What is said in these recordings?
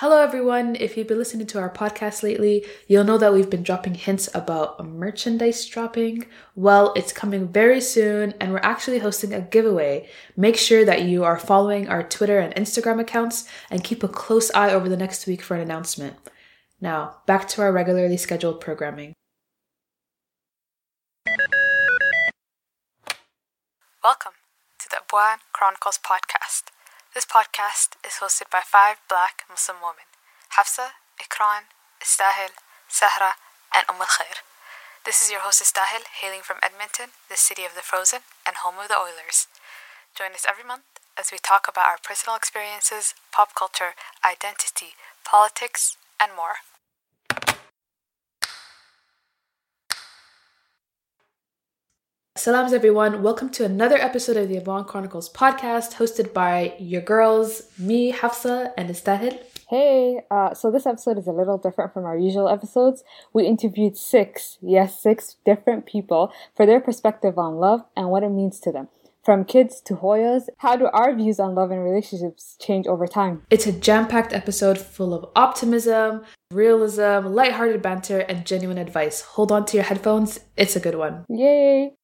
Hello, everyone. If you've been listening to our podcast lately, you'll know that we've been dropping hints about merchandise dropping. Well, it's coming very soon, and we're actually hosting a giveaway. Make sure that you are following our Twitter and Instagram accounts and keep a close eye over the next week for an announcement. Now, back to our regularly scheduled programming. Welcome to the Abwaan Chronicles podcast. This podcast is hosted by five black Muslim women Hafsa, Ikran, Istahil, Sahra, and Umm al Khair. This is your host Istahil, hailing from Edmonton, the city of the frozen and home of the Oilers. Join us every month as we talk about our personal experiences, pop culture, identity, politics, and more. Salams, everyone. Welcome to another episode of the Abwaan Chronicles podcast, hosted by your girls, me, Hafsa, and Istahil. Hey, uh, so this episode is a little different from our usual episodes. We interviewed six, yes, six different people for their perspective on love and what it means to them. From kids to Hoyas, how do our views on love and relationships change over time? It's a jam packed episode full of optimism, realism, lighthearted banter, and genuine advice. Hold on to your headphones, it's a good one. Yay!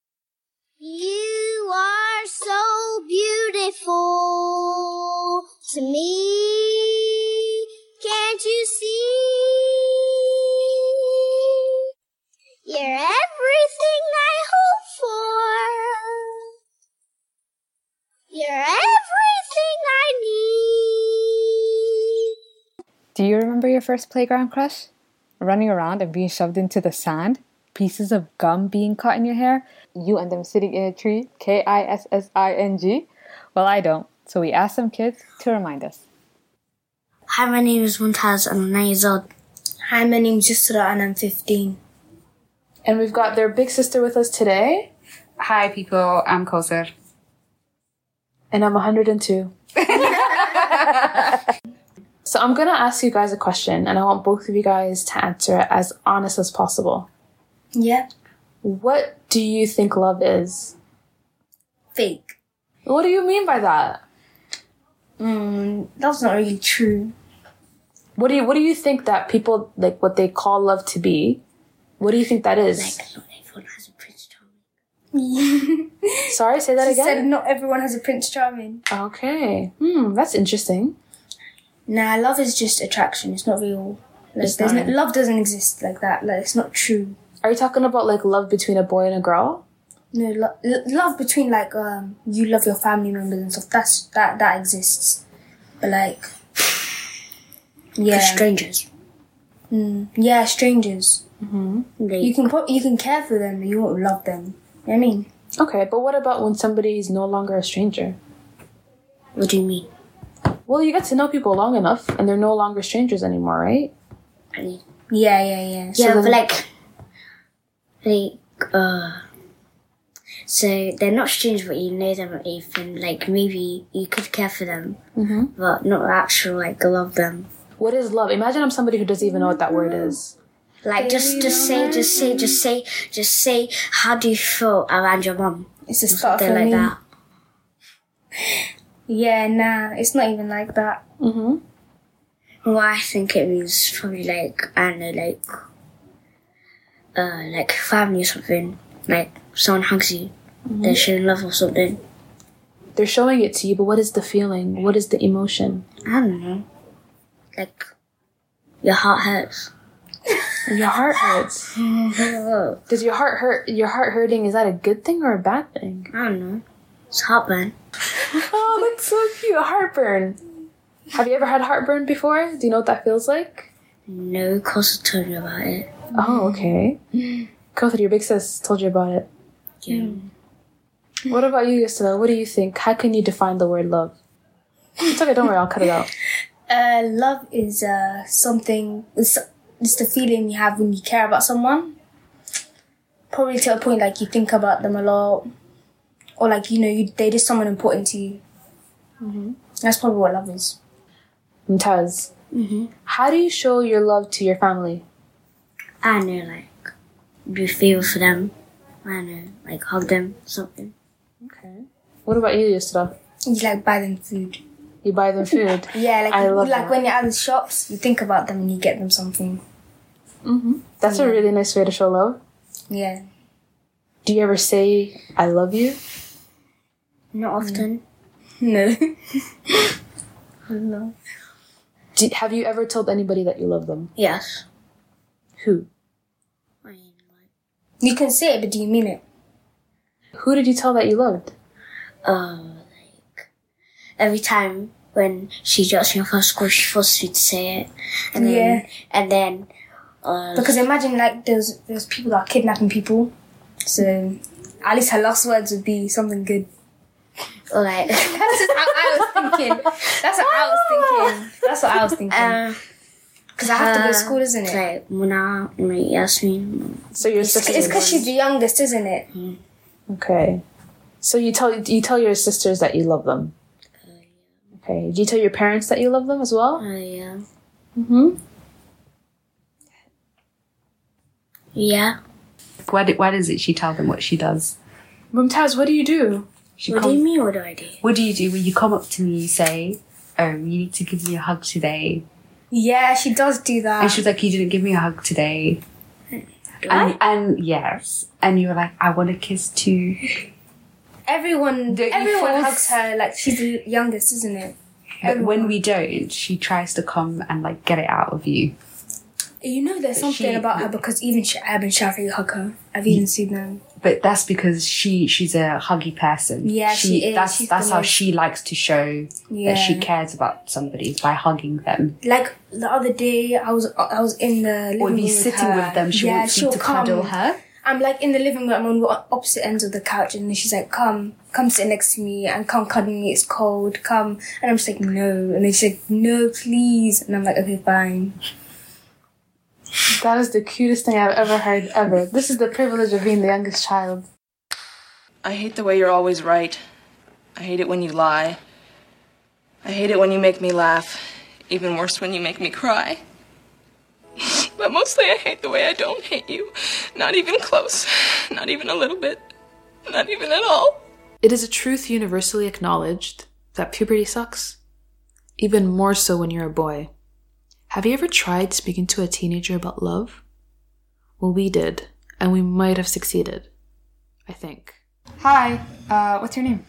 You are so beautiful to me. Can't you see? You're everything I hope for. You're everything I need. Do you remember your first playground crush? Running around and being shoved into the sand? Pieces of gum being caught in your hair? You and them sitting in a tree? K I S S I N G? Well, I don't. So we asked some kids to remind us. Hi, my name is Mumtaz and I'm 9 years old. Hi, my name is Yusra and I'm 15. And we've got their big sister with us today, Hi, people. I'm Koser. and I'm 102. so I'm gonna ask you guys a question, and I want both of you guys to answer it as honest as possible. Yeah. What do you think love is? Fake. What do you mean by that? Mm, that's not really true. What do you What do you think that people like what they call love to be? What do you think that is? Like, not everyone has a Prince Charming. Sorry, say that She said again. not everyone has a Prince Charming. Okay. Hmm, that's interesting. Nah, love is just attraction. It's not real. Like, It's no, not. love doesn't exist like that. Like it's not true. Are you talking about like love between a boy and a girl? No, lo- lo- love between like um you love your family members and stuff. That's that that exists. But like, yeah, For strangers. mm, yeah, strangers. They, You can pro- you can care for them, but you won't love them. You know what I mean, Okay, but what about when somebody is no longer a stranger? what do you mean? Well, you get to know people long enough, and they're no longer strangers anymore, right? I mean, yeah, yeah, yeah. yeah, then- but like, like, uh, so they're not strangers, but you know them or anything. Like, maybe you could care for them, Mm-hmm. but not actual, like, love them. What is love? Imagine I'm somebody who doesn't even know what that word is. Like, just, just say, just say, just say, just say, how do you feel around your mum? It's a start for like me. that. Yeah, nah, it's not even like that. Mm-hmm. Well, I think it means probably like I don't know, like uh, like family or something. Like someone hugs you, they're showing love or something. They're showing it to you, but what is the feeling? What is the emotion? I don't know. Like your heart hurts. Your heart hurts. Does your heart hurt? Your heart hurting is that a good thing or a bad thing? I don't know. It's heartburn. Oh, that's so cute. Heartburn. Have you ever had heartburn before? Do you know what that feels like? No, cause I told me about it. Oh, okay. Kothar, your big sis told you about it. Yeah. What about you, Yusra? What do you think? How can you define the word love? It's okay, don't worry, I'll cut it out. Uh, love is uh something. It's, it's the feeling you have when you care about someone. Probably to a point like you think about them a lot, or like you know you they did someone important to you. That's probably what love is. Mumtaz, how do you show your love to your family? I know, like do favor for them. I know, like hug them, something. Okay. What about you, Yusra? You like buy them food. You buy them food. Yeah, like I love like that. when you're at the shops, you think about them and you get them something. Mhm. That's a really nice way to show love. Yeah. Do you ever say I love you? Not often. No. No. Do, have you ever told anybody that you love them? Yes. Who? I mean, like, you can say it, but do you mean it? Who did you tell that you loved? uh, like every time when she drops me off at school, she forces me to say it, and then Yeah. and then uh, Because imagine like there's there's people that are kidnapping people, so at least her last words would be something good. or like That's just how I was thinking. That's what I was thinking. That's what I was thinking. uh, Because I have to go to uh, school, isn't it? like Muna, like Yasmin. So your sister. It's because she's the youngest, isn't it? Okay. So you tell you tell your sisters that you love them. Okay. Do you tell your parents that you love them as well? Uh, yeah, Mm-hmm. yeah. Why, do, why does it she tell them what she does? Mumtaz, what do you do? She What do comes- you mean? What do I do? What do you do when you come up to me? You say, "Um, you need to give me a hug today," Yeah, she does do that. and she's like, "You didn't give me a hug today." And, and yes, and you were like, "I want a kiss too." everyone, Don't everyone force- hugs her like she's the youngest, isn't it? But when we don't, she tries to come and like get it out of you. You know, there's something She- about her because even Shab and Shafi hug her. I've even seen them. But that's because she she's a huggy person. Yeah, she is. That's She's that's how most- she likes to show Yeah. that she cares about somebody by hugging them. Like the other day, I was I was in the living Or room with sitting her. with them. She yeah, wants you to come. cuddle her. I'm like in the living room. I'm on the opposite ends of the couch, and then she's like, "Come, come sit next to me, and come cuddle me. It's cold. Come." And I'm just like, "No," and then she's like, "No, please," and I'm like, "Okay, fine." That is the cutest thing I've ever heard ever. This is the privilege of being the youngest child. I hate the way you're always right. I hate it when you lie. I hate it when you make me laugh. Even worse when you make me cry. But mostly I hate the way I don't hate you. Not even close. Not even a little bit. Not even at all. It is a truth universally acknowledged that puberty sucks. Even more so when you're a boy. Have you ever tried speaking to a teenager about love? Well, we did, and we might have succeeded. I think. Hi, uh, what's your name?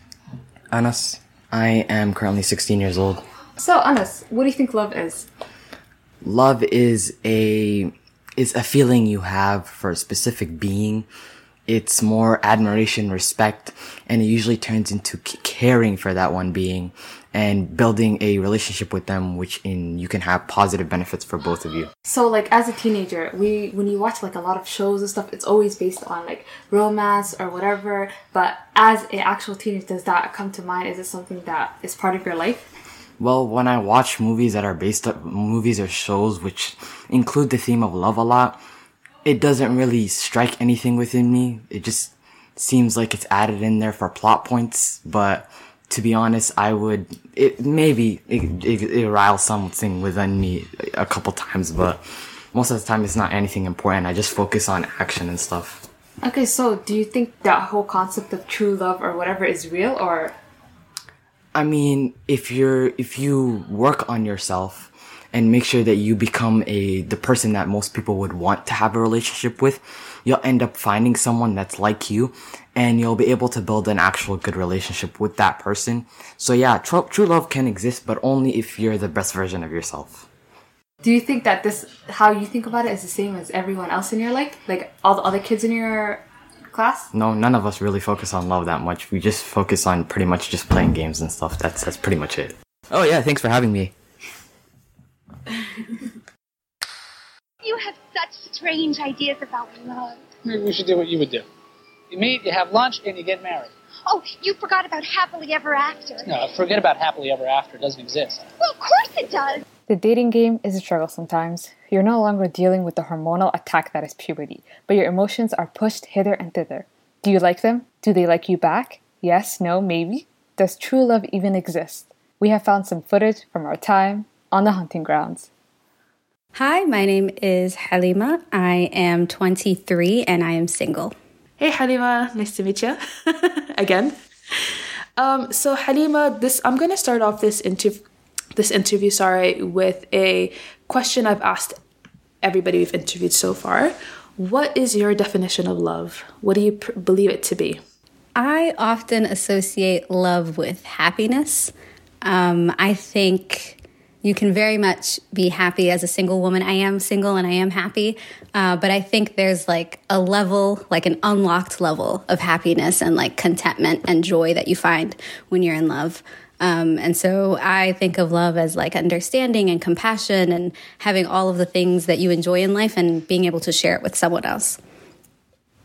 Anas, I am currently 16 years old. So, Anas, what do you think love is? Love is a is a feeling you have for a specific being. It's more admiration, respect, and it usually turns into caring for that one being and building a relationship with them, which in you can have positive benefits for both of you. So, like, as a teenager, we when you watch like a lot of shows and stuff, it's always based on like romance or whatever. But as an actual teenager, does that come to mind? Is it something that is part of your life? Well, when I watch movies that are based up movies or shows which include the theme of love a lot, it doesn't really strike anything within me. It just seems like it's added in there for plot points, but to be honest, I would it maybe it, it, it riles something within me a couple times, but most of the time it's not anything important. I just focus on action and stuff. Okay, so do you think that whole concept of true love or whatever is real, or I mean, if you're if you work on yourself and make sure that you become a the person that most people would want to have a relationship with, you'll end up finding someone that's like you and you'll be able to build an actual good relationship with that person. So yeah, true, true love can exist, but only if you're the best version of yourself. do you think that this how you think about it is the same as everyone else in your life, like all the other kids in your class? No, none of us really focus on love that much. We just focus on pretty much just playing games and stuff. That's that's pretty much it. Oh yeah, thanks for having me. You have such strange ideas about love. Maybe we should do what you would do. You meet, you have lunch, and you get married. Oh, you forgot about happily ever after. No, forget about happily ever after. It doesn't exist. Well, of course it does. The dating game is a struggle sometimes. You're no longer dealing with the hormonal attack that is puberty, but your emotions are pushed hither and thither. Do you like them? Do they like you back? Yes, no, maybe? Does true love even exist? We have found some footage from our time on the hunting grounds. Hi, my name is Halima. I am 23 and I am single. Hey Halima, nice to meet you again. Um, so Halima, this I'm gonna start off this inter- this interview, sorry, with a question I've asked everybody we've interviewed so far. What is your definition of love? What do you pr- believe it to be? I often associate love with happiness. Um, I think you can very much be happy as a single woman. I am single and I am happy, uh, but I think there's like a level, like an unlocked level of happiness and like contentment and joy that you find when you're in love. Um, and so I think of love as like understanding and compassion and having all of the things that you enjoy in life and being able to share it with someone else.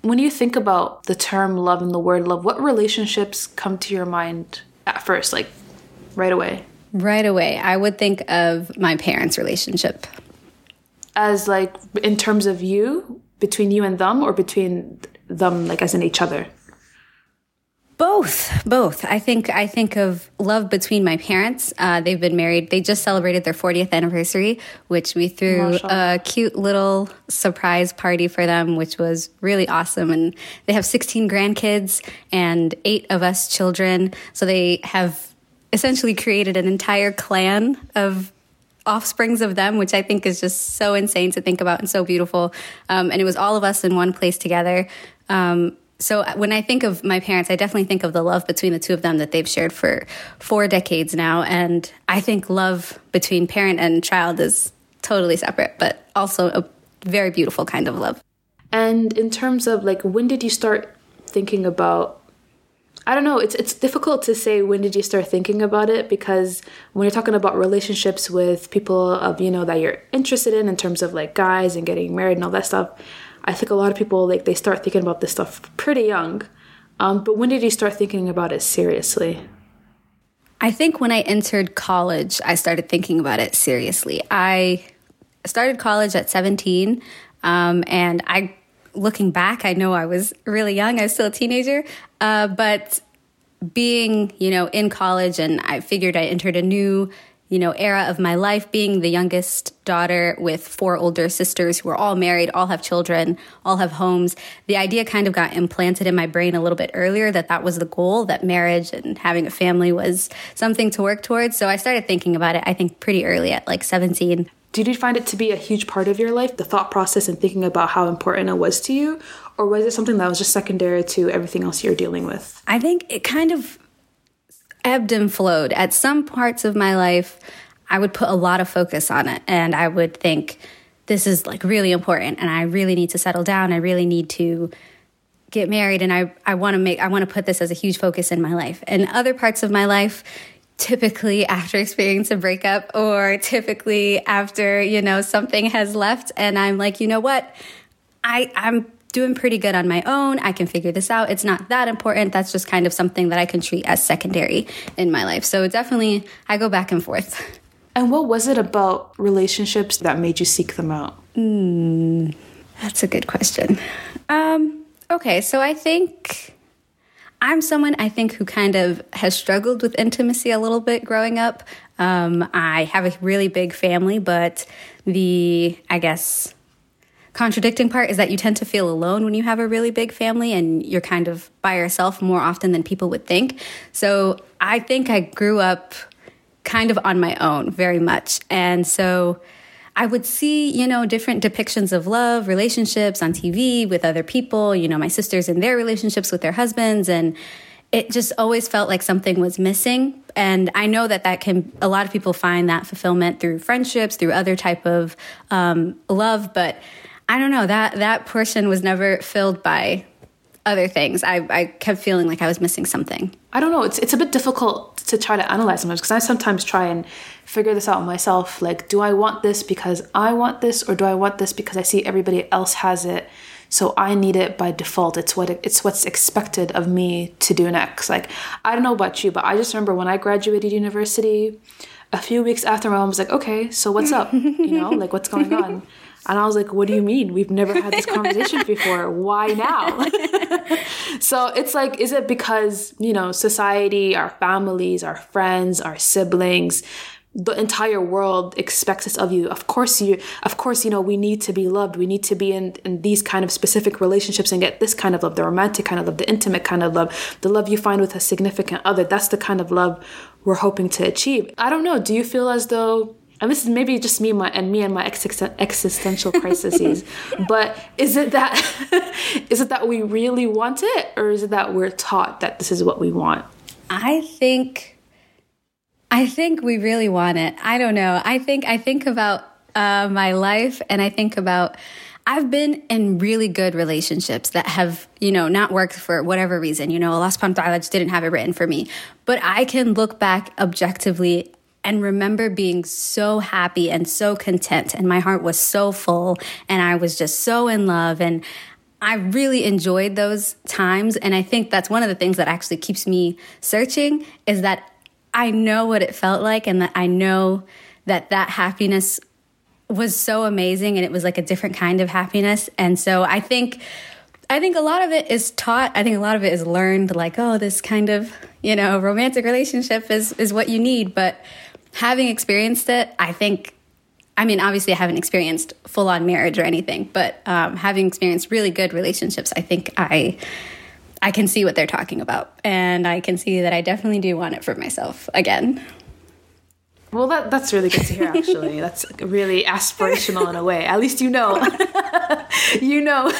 When you think about the term love and the word love, what relationships come to your mind at first, like right away? Right away, I would think of my parents' relationship. As like in terms of you, between you and them, or between them, like as in each other? Both, both. I think I think of love between my parents. Uh, they've been married. They just celebrated their 40th anniversary, which we threw a cute little surprise party for them, which was really awesome. And they have 16 grandkids and eight of us children. So they have essentially created an entire clan of offsprings of them, which I think is just so insane to think about and so beautiful. Um, and it was all of us in one place together. Um, so when I think of my parents, I definitely think of the love between the two of them that they've shared for four decades now. And I think love between parent and child is totally separate, but also a very beautiful kind of love. And in terms of like, when did you start thinking about? I don't know. It's it's difficult to say when did you start thinking about it because when you're talking about relationships with people of you know that you're interested in in terms of like guys and getting married and all that stuff, I think a lot of people like they start thinking about this stuff pretty young. Um, but when did you start thinking about it seriously? I think when I entered college, I started thinking about it seriously. I started college at 17, um, and I, looking back, I know I was really young. I was still a teenager, uh, but being, you know, in college, and I figured I entered a new you know, era of my life, being the youngest daughter with four older sisters who are all married, all have children, all have homes. The idea kind of got implanted in my brain a little bit earlier that that was the goal, that marriage and having a family was something to work towards. So I started thinking about it, I think, pretty early at like 17. Did you find it to be a huge part of your life, the thought process and thinking about how important it was to you? Or was it something that was just secondary to everything else you're dealing with? I think it kind of ebbed and flowed. At some parts of my life, I would put a lot of focus on it and I would think, this is like really important and I really need to settle down. I really need to get married and I, I want to make, I want to put this as a huge focus in my life. And other parts of my life, typically after experiencing a breakup or typically after, you know, something has left and I'm like, you know what? I, I'm doing pretty good on my own. I can figure this out. It's not that important. That's just kind of something that I can treat as secondary in my life. So definitely, I go back and forth. And what was it about relationships that made you seek them out? Mm, that's a good question. Um, okay, so I think I'm someone I think who kind of has struggled with intimacy a little bit growing up. Um, I have a really big family, but the, I guess, contradicting part is that you tend to feel alone when you have a really big family and you're kind of by yourself more often than people would think. So I think I grew up kind of on my own very much. And so I would see, you know, different depictions of love, relationships on TV with other people, you know, my sisters and their relationships with their husbands. And it just always felt like something was missing. And I know that that can, a lot of people find that fulfillment through friendships, through other type of um, love. But I don't know that that portion was never filled by other things. I, I kept feeling like I was missing something. I don't know. It's it's a bit difficult to try to analyze sometimes because I sometimes try and figure this out myself. Like, do I want this because I want this, or do I want this because I see everybody else has it, so I need it by default? It's what it's what's expected of me to do next. Like, I don't know about you, but I just remember when I graduated university. A few weeks after, my mom was like, "Okay, so what's up? You know, like what's going on?" And I was like, what do you mean? We've never had this conversation before. Why now? so it's like, is it because, you know, society, our families, our friends, our siblings the entire world expects this of you. Of course you of course, you know, we need to be loved. We need to be in, in these kind of specific relationships and get this kind of love, the romantic kind of love, the intimate kind of love, the love you find with a significant other. That's the kind of love we're hoping to achieve. I don't know, do you feel as though and this is maybe just me my, and me and my existential crises but is it that is it that we really want it or is it that we're taught that this is what we want i think i think we really want it i don't know i think i think about uh, my life and i think about I've been in really good relationships that have, you know, not worked for whatever reason. You know, Allah subhanahu wa ta'ala just didn't have it written for me. But I can look back objectively and remember being so happy and so content. And my heart was so full and I was just so in love. And I really enjoyed those times. And I think that's one of the things that actually keeps me searching is that I know what it felt like and that I know that that happiness was so amazing and it was like a different kind of happiness. And so I think I think a lot of it is taught. I think a lot of it is learned like, oh, this kind of, you know, romantic relationship is is what you need, but having experienced it, I think, I mean, obviously, I haven't experienced full on marriage or anything, but um, having experienced really good relationships, I think I. I can see what they're talking about, and I can see that I definitely do want it for myself again. Well, that that's really good to hear. Actually, that's really aspirational in a way. At least you know, you know.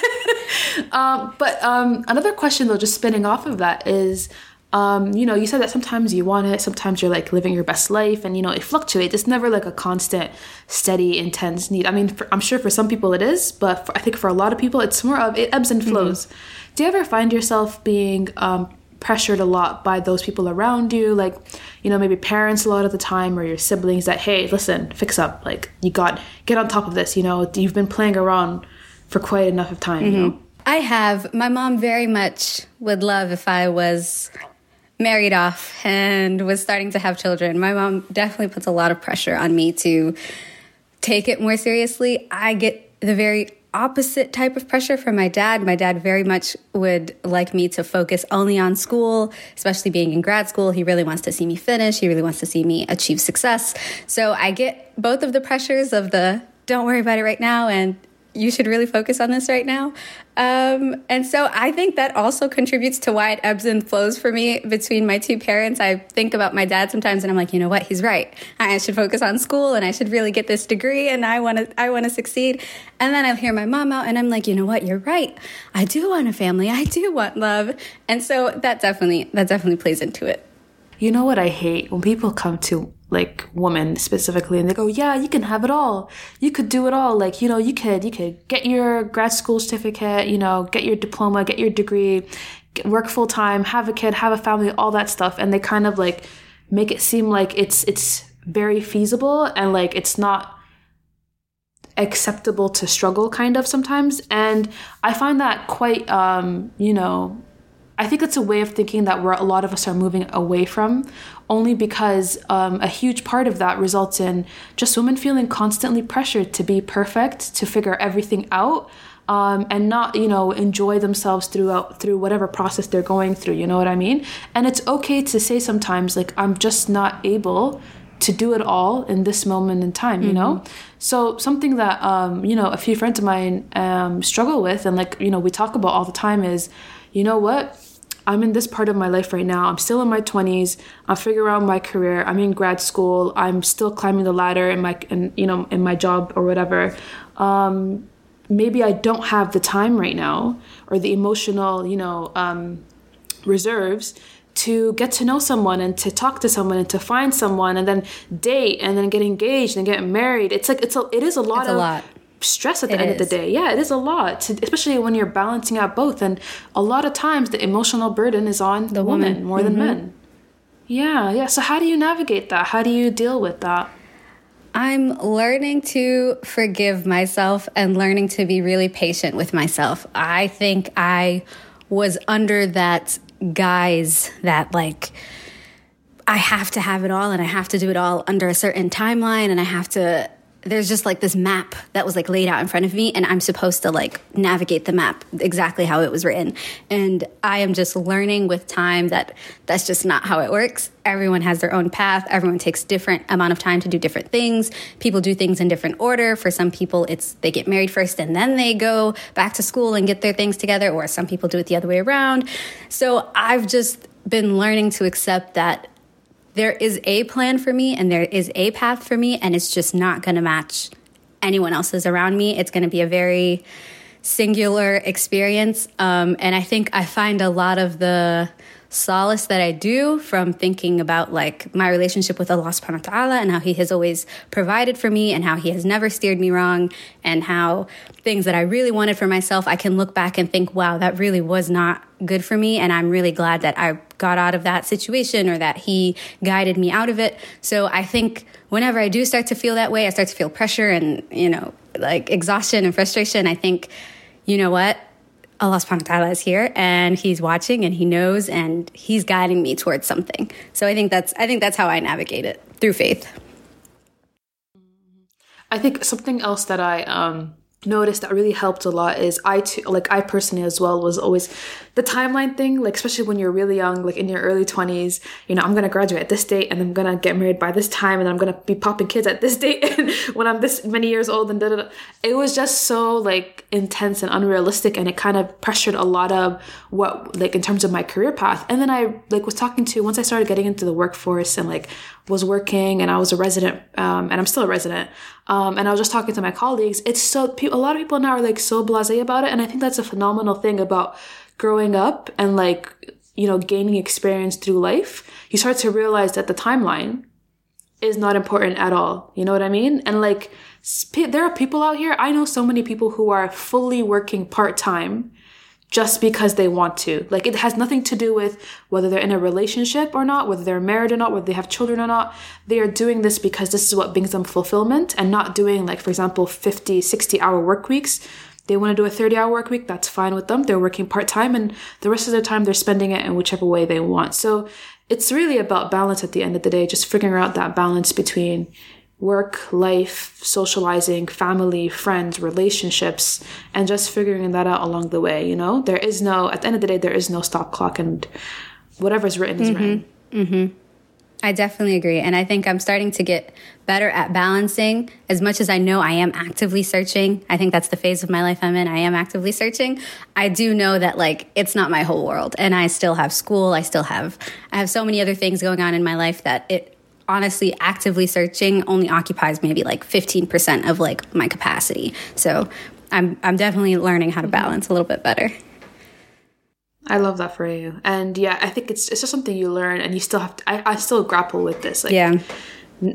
um, but um, another question, though, just spinning off of that, is um, you know, you said that sometimes you want it, sometimes you're like living your best life, and you know, it fluctuates. It's never like a constant, steady, intense need. I mean, for, I'm sure for some people it is, but for, I think for a lot of people, it's more of it ebbs and flows. Mm-hmm. Do you ever find yourself being um, pressured a lot by those people around you, like, you know, maybe parents a lot of the time or your siblings that, hey, listen, fix up, like, you got, get on top of this, you know, you've been playing around for quite enough of time, mm-hmm. you know? I have. My mom very much would love if I was married off and was starting to have children, my mom definitely puts a lot of pressure on me to take it more seriously. I get the very opposite type of pressure from my dad. My dad very much would like me to focus only on school, especially being in grad school. He really wants to see me finish. He really wants to see me achieve success. So I get both of the pressures of the don't worry about it right now and you should really focus on this right now. Um, and so I think that also contributes to why it ebbs and flows for me between my two parents. I think about my dad sometimes and I'm like, you know what? He's right. I should focus on school and I should really get this degree and I want to, I want to succeed. And then I'll hear my mom out and I'm like, you know what? You're right. I do want a family. I do want love. And so that definitely, that definitely plays into it. You know what I hate? When people come to like women specifically and they go yeah you can have it all. You could do it all. Like you know you could you could get your grad school certificate you know get your diploma get your degree work full time have a kid have a family all that stuff. And they kind of like make it seem like it's it's very feasible and like it's not acceptable to struggle kind of sometimes. And i find that quite um you know I think it's a way of thinking that where a lot of us are moving away from, only because um, a huge part of that results in just women feeling constantly pressured to be perfect, to figure everything out, um, and not you know enjoy themselves throughout through whatever process they're going through. You know what I mean? And it's okay to say sometimes like I'm just not able to do it all in this moment in time. You mm-hmm. know, so something that um, you know a few friends of mine um, struggle with, and like you know we talk about all the time is, you know what I'm in this part of my life right now. I'm still in my 20s. I'm figuring out my career. I'm in grad school. I'm still climbing the ladder in my, in, you know, in my job or whatever. Um, maybe I don't have the time right now or the emotional, you know, um, reserves to get to know someone and to talk to someone and to find someone and then date and then get engaged and get married. It's like it's a it is a lot it's of a lot stress at the it end is. of the day. Yeah, it is a lot, especially when you're balancing out both. And a lot of times the emotional burden is on the woman woman more mm-hmm. than men. Yeah, yeah. So how do you navigate that? How do you deal with that? I'm learning to forgive myself and learning to be really patient with myself. I think I was under that guise that like I have to have it all and I have to do it all under a certain timeline and I have to there's just like this map that was like laid out in front of me and i'm supposed to like navigate the map exactly how it was written. And i am just learning with time that that's just not how it works. Everyone has their own path. Everyone takes different amount of time to do different things. People do things in different order. For some people it's they get married first and then they go back to school and get their things together or some people do it the other way around. So i've just been learning to accept that there is a plan for me and there is a path for me, and it's just not going to match anyone else's around me. It's going to be a very singular experience. Um, and I think I find a lot of the solace that I do from thinking about like my relationship with Allah subhanahu wa ta'ala and how He has always provided for me and how He has never steered me wrong and how things that I really wanted for myself, I can look back and think, wow, that really was not good for me. And I'm really glad that I got out of that situation or that He guided me out of it. So I think whenever I do start to feel that way, I start to feel pressure and, you know, like exhaustion and frustration. I think, you know what? Allah subhanahu wa ta'ala is here and he's watching and he knows and he's guiding me towards something. So I think that's I think that's how I navigate it through faith. I think something else that I um noticed that really helped a lot is I too like I personally as well was always the timeline thing like especially when you're really young like in your early 20s you know I'm gonna graduate at this date and I'm gonna get married by this time and I'm gonna be popping kids at this date and when I'm this many years old and da, da, it was just so like intense and unrealistic and it kind of pressured a lot of what like in terms of my career path. And then I like was talking to once I started getting into the workforce and like was working and I was a resident um, and I'm still a resident um, and I was just talking to my colleagues it's so a lot of people now are like so blasé about it and I think that's a phenomenal thing about growing up and like you know gaining experience through life. You start to realize that the timeline is not important at all. You know what I mean? And like there are people out here I know so many people who are fully working part-time just because they want to. Like it has nothing to do with whether they're in a relationship or not, whether they're married or not, whether they have children or not. They are doing this because this is what brings them fulfillment and not doing like for example 50, 60 hour work weeks. They want to do a 30 hour work week, that's fine with them. They're working part-time and the rest of their time they're spending it in whichever way they want. So it's really about balance at the end of the day, just figuring out that balance between work, life, socializing, family, friends, relationships, and just figuring that out along the way. You know, there is no, at the end of the day, there is no stop clock, and whatever's written is mm-hmm. written. Mm-hmm. I definitely agree. And I think I'm starting to get better at balancing as much as I know I am actively searching. I think that's the phase of my life I'm in. I am actively searching. I do know that like it's not my whole world and I still have school. I still have, I have so many other things going on in my life that it honestly actively searching only occupies maybe like 15% of like my capacity. So I'm I'm definitely learning how to Mm-hmm. balance a little bit better. I love that for you. And yeah, I think it's it's just something you learn and you still have to I, I still grapple with this. Like Yeah.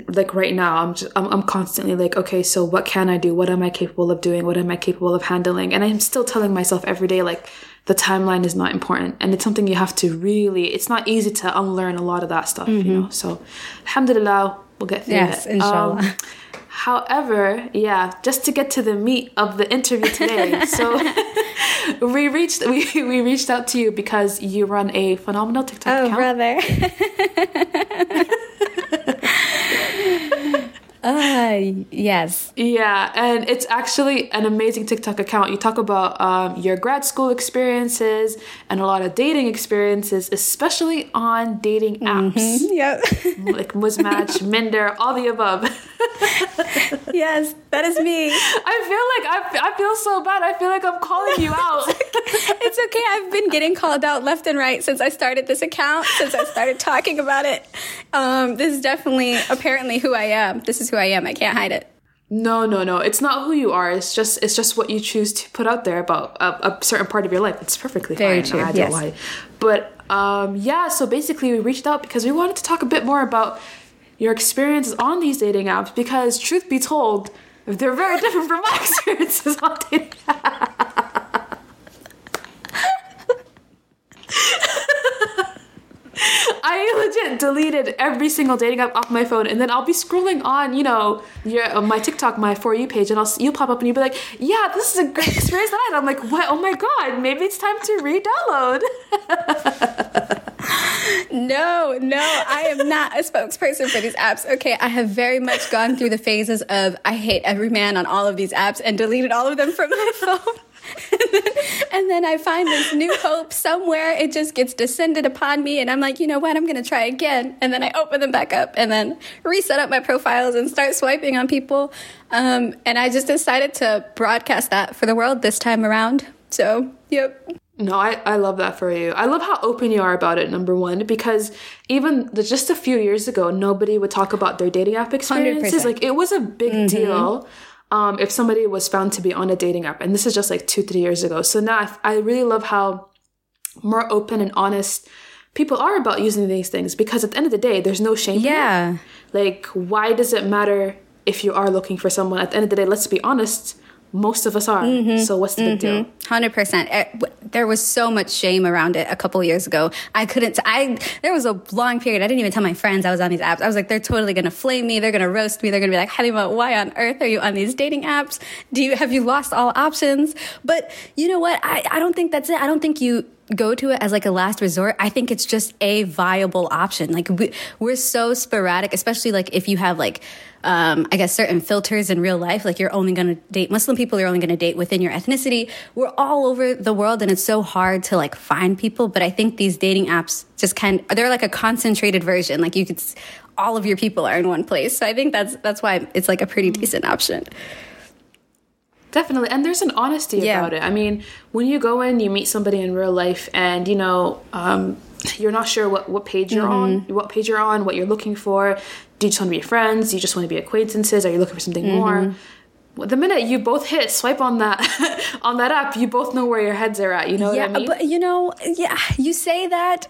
like right now I'm just I'm, I'm constantly like okay so what can i do what am i capable of doing what am i capable of handling and i'm still telling myself every day like the timeline is not important. And it's something you have to really it's not easy to unlearn a lot of that stuff you know? So alhamdulillah we'll get through Yes, it. inshallah. Um, however yeah just to get to the meat of the interview today. So we reached we, we reached out to you because you run a phenomenal tiktok Oh, account. brother. uh, yes. Yeah, and it's actually an amazing TikTok account. You talk about um, your grad school experiences and a lot of dating experiences, especially on dating apps Yep. like Muzmatch, Minder, all the above. yes, that is me. I feel like I, I feel so bad. I feel like I'm calling you out. It's okay. I've been getting called out left and right since I started this account, since I started talking about it. Um, this is definitely, apparently, who I am. This is who I am. I can't hide it. No, no, no. It's not who you are. It's just it's just what you choose to put out there about a, a certain part of your life. It's perfectly Very fine. true, I yes. lie. But um, yeah, so basically we reached out because we wanted to talk a bit more about your experiences on these dating apps because truth be told, they're very different from my experiences on dating I legit deleted every single dating app off my phone, and then I'll be scrolling on, you know, your uh, my TikTok, my for you page, and I'll you'll pop up, and you'll be like, "Yeah, this is a great experience that I had." I'm like, "What? Oh my god, maybe it's time to re-download." No, no, I am not a spokesperson for these apps. Okay, I have very much gone through the phases of I hate every man on all of these apps and deleted all of them from my phone. and then I find this new hope somewhere. It just gets descended upon me, and I'm like, you know what? I'm going to try again. And then I open them back up and then reset up my profiles and start swiping on people. Um, and I just decided to broadcast that for the world this time around. So, yep. No, I, I love that for you. I love how open you are about it, number one, because even the, just a few years ago, nobody would talk about their dating app experiences. 100%. Like, it was a big Mhm. deal um, if somebody was found to be on a dating app. And this is just like two, three years ago. So now I, I really love how more open and honest people are about using these things because at the end of the day, there's no shame. Yeah. Like, why does it matter if you are looking for someone? At the end of the day, let's be honest, most of us are. Mhm. So what's the big deal? Hundred percent. Eh, There was so much shame around it a couple years ago. I couldn't. I there was a long period. I didn't even tell my friends I was on these apps. I was like, they're totally gonna flame me. They're gonna roast me. They're gonna be like, Halima, why on earth are you on these dating apps? Do you have you lost all options? But you know what? I I don't think that's it. I don't think you go to it as like a last resort. I think it's just a viable option. Like we, we're so sporadic, especially like if you have like, um, I guess certain filters in real life, like you're only going to date Muslim people, you're only going to date within your ethnicity. We're all over the world and it's so hard to like find people. But I think these dating apps just kind they're like a concentrated version. Like you could, s- all of your people are in one place. So I think that's, that's why it's like a pretty decent option. Definitely. And there's an honesty Yeah. about it. I mean, when you go in, you meet somebody in real life and, you know, um, you're not sure what, what page you're on, Mm-hmm. what page you're on, what you're looking for. Do you just want to be friends? Do you just want to be acquaintances? Are you looking for something more? The minute you both hit swipe on that on that app, you both know where your heads are at. You know yeah, what I mean? but you know, yeah, you say that,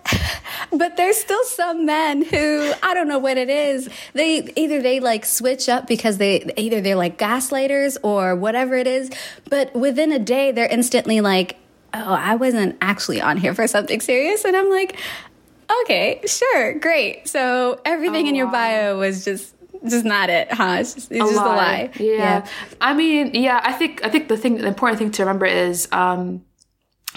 but there's still some men who I don't know what it is. They either they like switch up because they either they're like gaslighters or whatever it is, but within a day they're instantly like, "Oh, I wasn't actually on here for something serious," and I'm like, "Okay, sure, great." So everything oh, in your bio was just just not it, huh? It's just, it's just a lie. Yeah. I mean, yeah, I think I think the thing the important thing to remember is um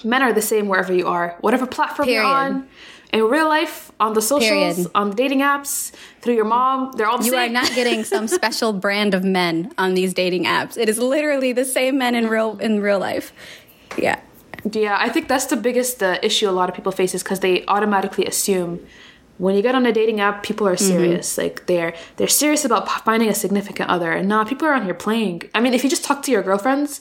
men are the same wherever you are. Whatever platform you're on. In real life, on the socials, Period. on the dating apps, through your mom, they're all the You are not getting some special brand of men on these dating apps. It is literally the same men in real in real life. Yeah. Yeah, I think that's the biggest uh, issue a lot of people face is because they automatically assume when you get on a dating app, people are serious. Like they're they're serious about finding a significant other. And nah, people are on here playing. I mean, if you just talk to your girlfriends,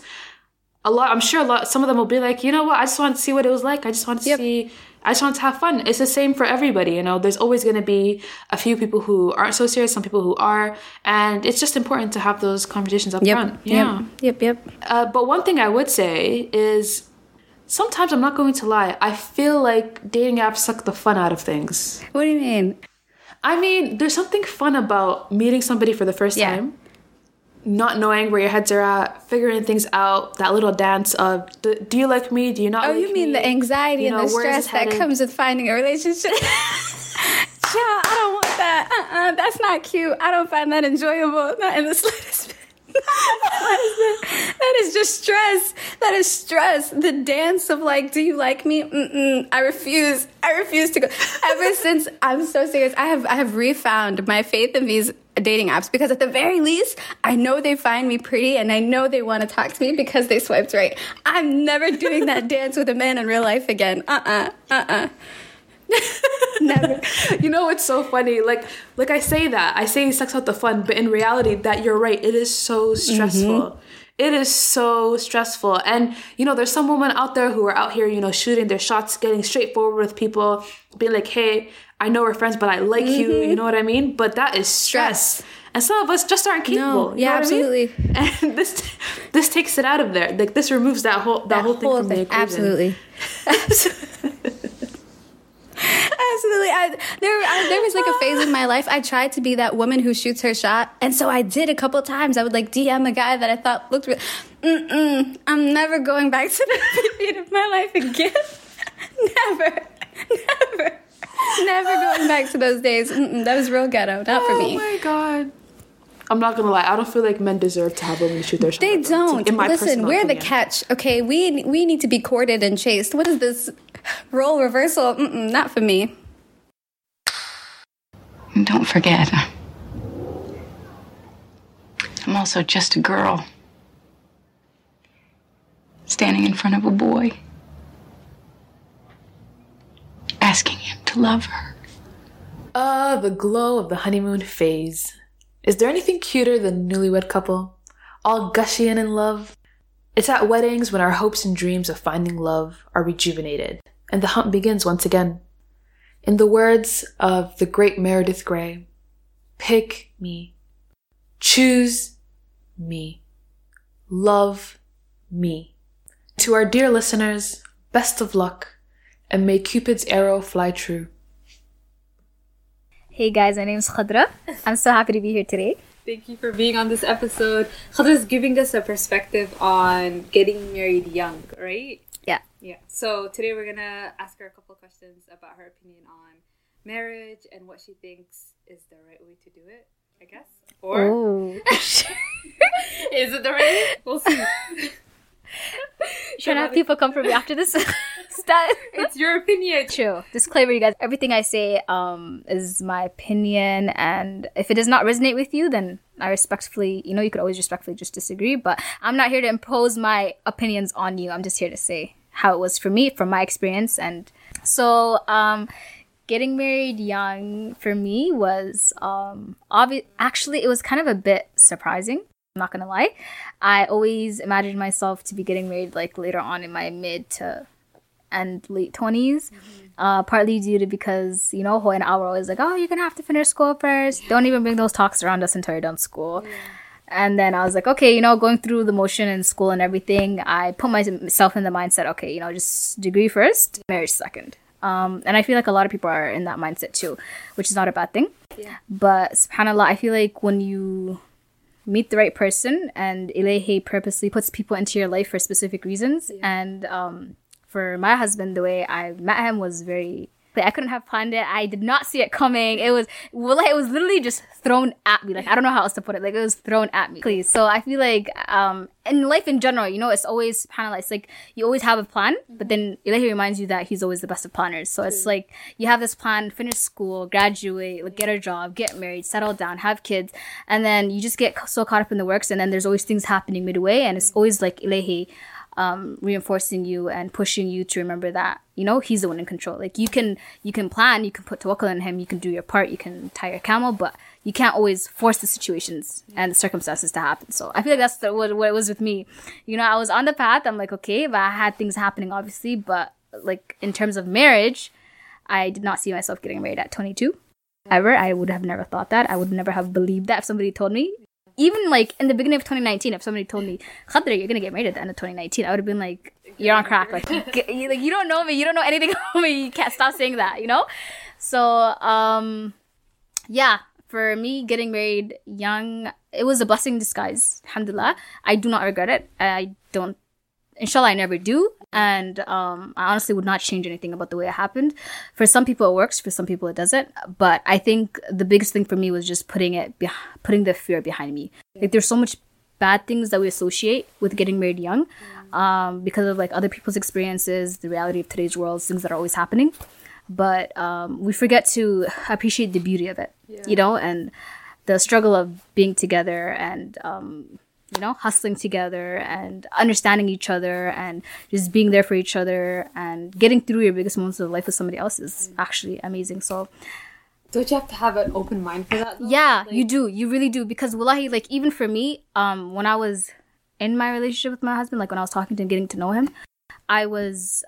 a lot. I'm sure a lot. Some of them will be like, you know what? I just want to see what it was like. I just want to see. I just want to have fun. It's the same for everybody. You know, there's always going to be a few people who aren't so serious, some people who are, and it's just important to have those conversations up Yep. front. Yeah. Yep. Yep. Yep. Uh, but one thing I would say is sometimes I'm not going to lie. I feel like dating apps suck the fun out of things. What do you mean? I mean, there's something fun about meeting somebody for the first time, not knowing where your heads are at, figuring things out, that little dance of do, do you like me? Do you not Oh, like you mean me? the anxiety You know, and the stress that comes with finding a relationship? yeah, I don't want that. Uh-uh, that's not cute. I don't find that enjoyable. Not in the slightest. That, is that is just stress. That is stress. The dance of like, do you like me? Mm-mm, I refuse. I refuse to go. Ever since I'm so serious, I have I have refound my faith in these dating apps because at the very least, I know they find me pretty and I know they want to talk to me because they swiped right. I'm never doing that dance with a man in real life again. Uh uh-uh, uh Never. you know it's so funny. Like like I say that I say it sucks out the fun, but in reality, that you're right. It is so stressful. Mm-hmm. It is so stressful. And you know, there's some women out there who are out here, you know, shooting their shots, getting straightforward with people, being like, "Hey, I know we're friends, but I like you." You mm-hmm. know what I mean? But that is stress. And some of us just aren't capable. you yeah, know what I mean? absolutely. And this this takes it out of there. Like this removes that whole that, whole thing from the equation. Absolutely. Absolutely. I, there, I, there was like a phase in my life. I tried to be that woman who shoots her shot, and so I did a couple times. I would like DM a guy that I thought looked. Re- Mm-mm, I'm never going back to the period of my life again. never, never, never going back to those days. Mm-mm, that was real ghetto. Not for me. Oh my god. I'm not gonna lie. I don't feel like men deserve to have women shoot their shot. They don't. In my Listen, we're the catch. Okay, we we need to be courted and chased. What is this role reversal? Mm-mm, not for me. And don't forget, I'm also just a girl standing in front of a boy, asking him to love her. Ah, the glow of the honeymoon phase. Is there anything cuter than a newlywed couple? All gushy and in love? It's at weddings when our hopes and dreams of finding love are rejuvenated, and the hunt begins once again. In the words of the great Meredith Grey, pick me, choose me, love me. To our dear listeners, best of luck, and may Cupid's arrow fly true. Hey guys, my name is Khadra. I'm so happy to be here today. Thank you for being on this episode. Khadra is giving us a perspective on getting married young, right? Yeah. So today we're gonna ask her a couple questions about her opinion on marriage and what she thinks is the right way to do it. I guess. Or is it the right way? We'll see. Should I have people come for me after this? Stat. It's your opinion. True. Disclaimer, you guys. Everything I say um, is my opinion, and if it does not resonate with you, then I respectfully, you know, you could always respectfully just disagree. But I'm not here to impose my opinions on you. I'm just here to say how it was for me, from my experience, and so um, getting married young for me was um, obvious. Actually, it was kind of a bit surprising. I'm not gonna lie. I always imagined myself to be getting married like later on in my mid to and late 20s uh, partly due to because you know Hoy and I were always like oh you're gonna have to finish school first don't even bring those talks around us until you're done school and then I was like okay you know going through the motion in school and everything I put myself in the mindset okay you know just degree first marriage second. Um, and I feel like a lot of people are in that mindset too which is not a bad thing. Yeah. but subhanallah I feel like when you meet the right person and Ilahi purposely puts people into your life for specific reasons and um, for my husband the way I met him was very I couldn't have planned it. I did not see it coming. It was well, it was literally just thrown at me. Like I don't know how else to put it. Like it was thrown at me. Please. So I feel like um in life in general, you know, it's always kind of like it's like you always have a plan, but then Ilahi reminds you that he's always the best of planners. So it's like you have this plan, finish school, graduate, like, get a job, get married, settle down, have kids, and then you just get so caught up in the works, and then there's always things happening midway, and it's always like Ilahi um, reinforcing you and pushing you to remember that you know he's the one in control. Like you can you can plan, you can put tawakkul on him, you can do your part, you can tie your camel, but you can't always force the situations and the circumstances to happen. So I feel like that's the, what, what it was with me. You know, I was on the path. I'm like okay, but I had things happening obviously, but like in terms of marriage, I did not see myself getting married at 22. Ever, I would have never thought that. I would never have believed that if somebody told me even like in the beginning of 2019, if somebody told me, Khadra, you're gonna get married at the end of 2019, I would have been like, you're on crack. Like, you, like, you don't know me. You don't know anything about me. You can't stop saying that, you know? So, um, yeah, for me, getting married young, it was a blessing in disguise. Alhamdulillah. I do not regret it. I don't, inshallah, I never do. And um, I honestly would not change anything about the way it happened. For some people, it works. For some people, it doesn't. But I think the biggest thing for me was just putting it, beh- putting the fear behind me. Like, there's so much bad things that we associate with getting married young um, because of like other people's experiences, the reality of today's world, things that are always happening. But um, we forget to appreciate the beauty of it, you know, and the struggle of being together and um, you know hustling together and understanding each other and just being there for each other and getting through your biggest moments of life with somebody else is actually amazing. So Don't you have to have an open mind for that? though? yeah, you do. You really do. Because wallahi, like even for me, um, when I was in my relationship with my husband, like when I was talking to him, getting to know him, I was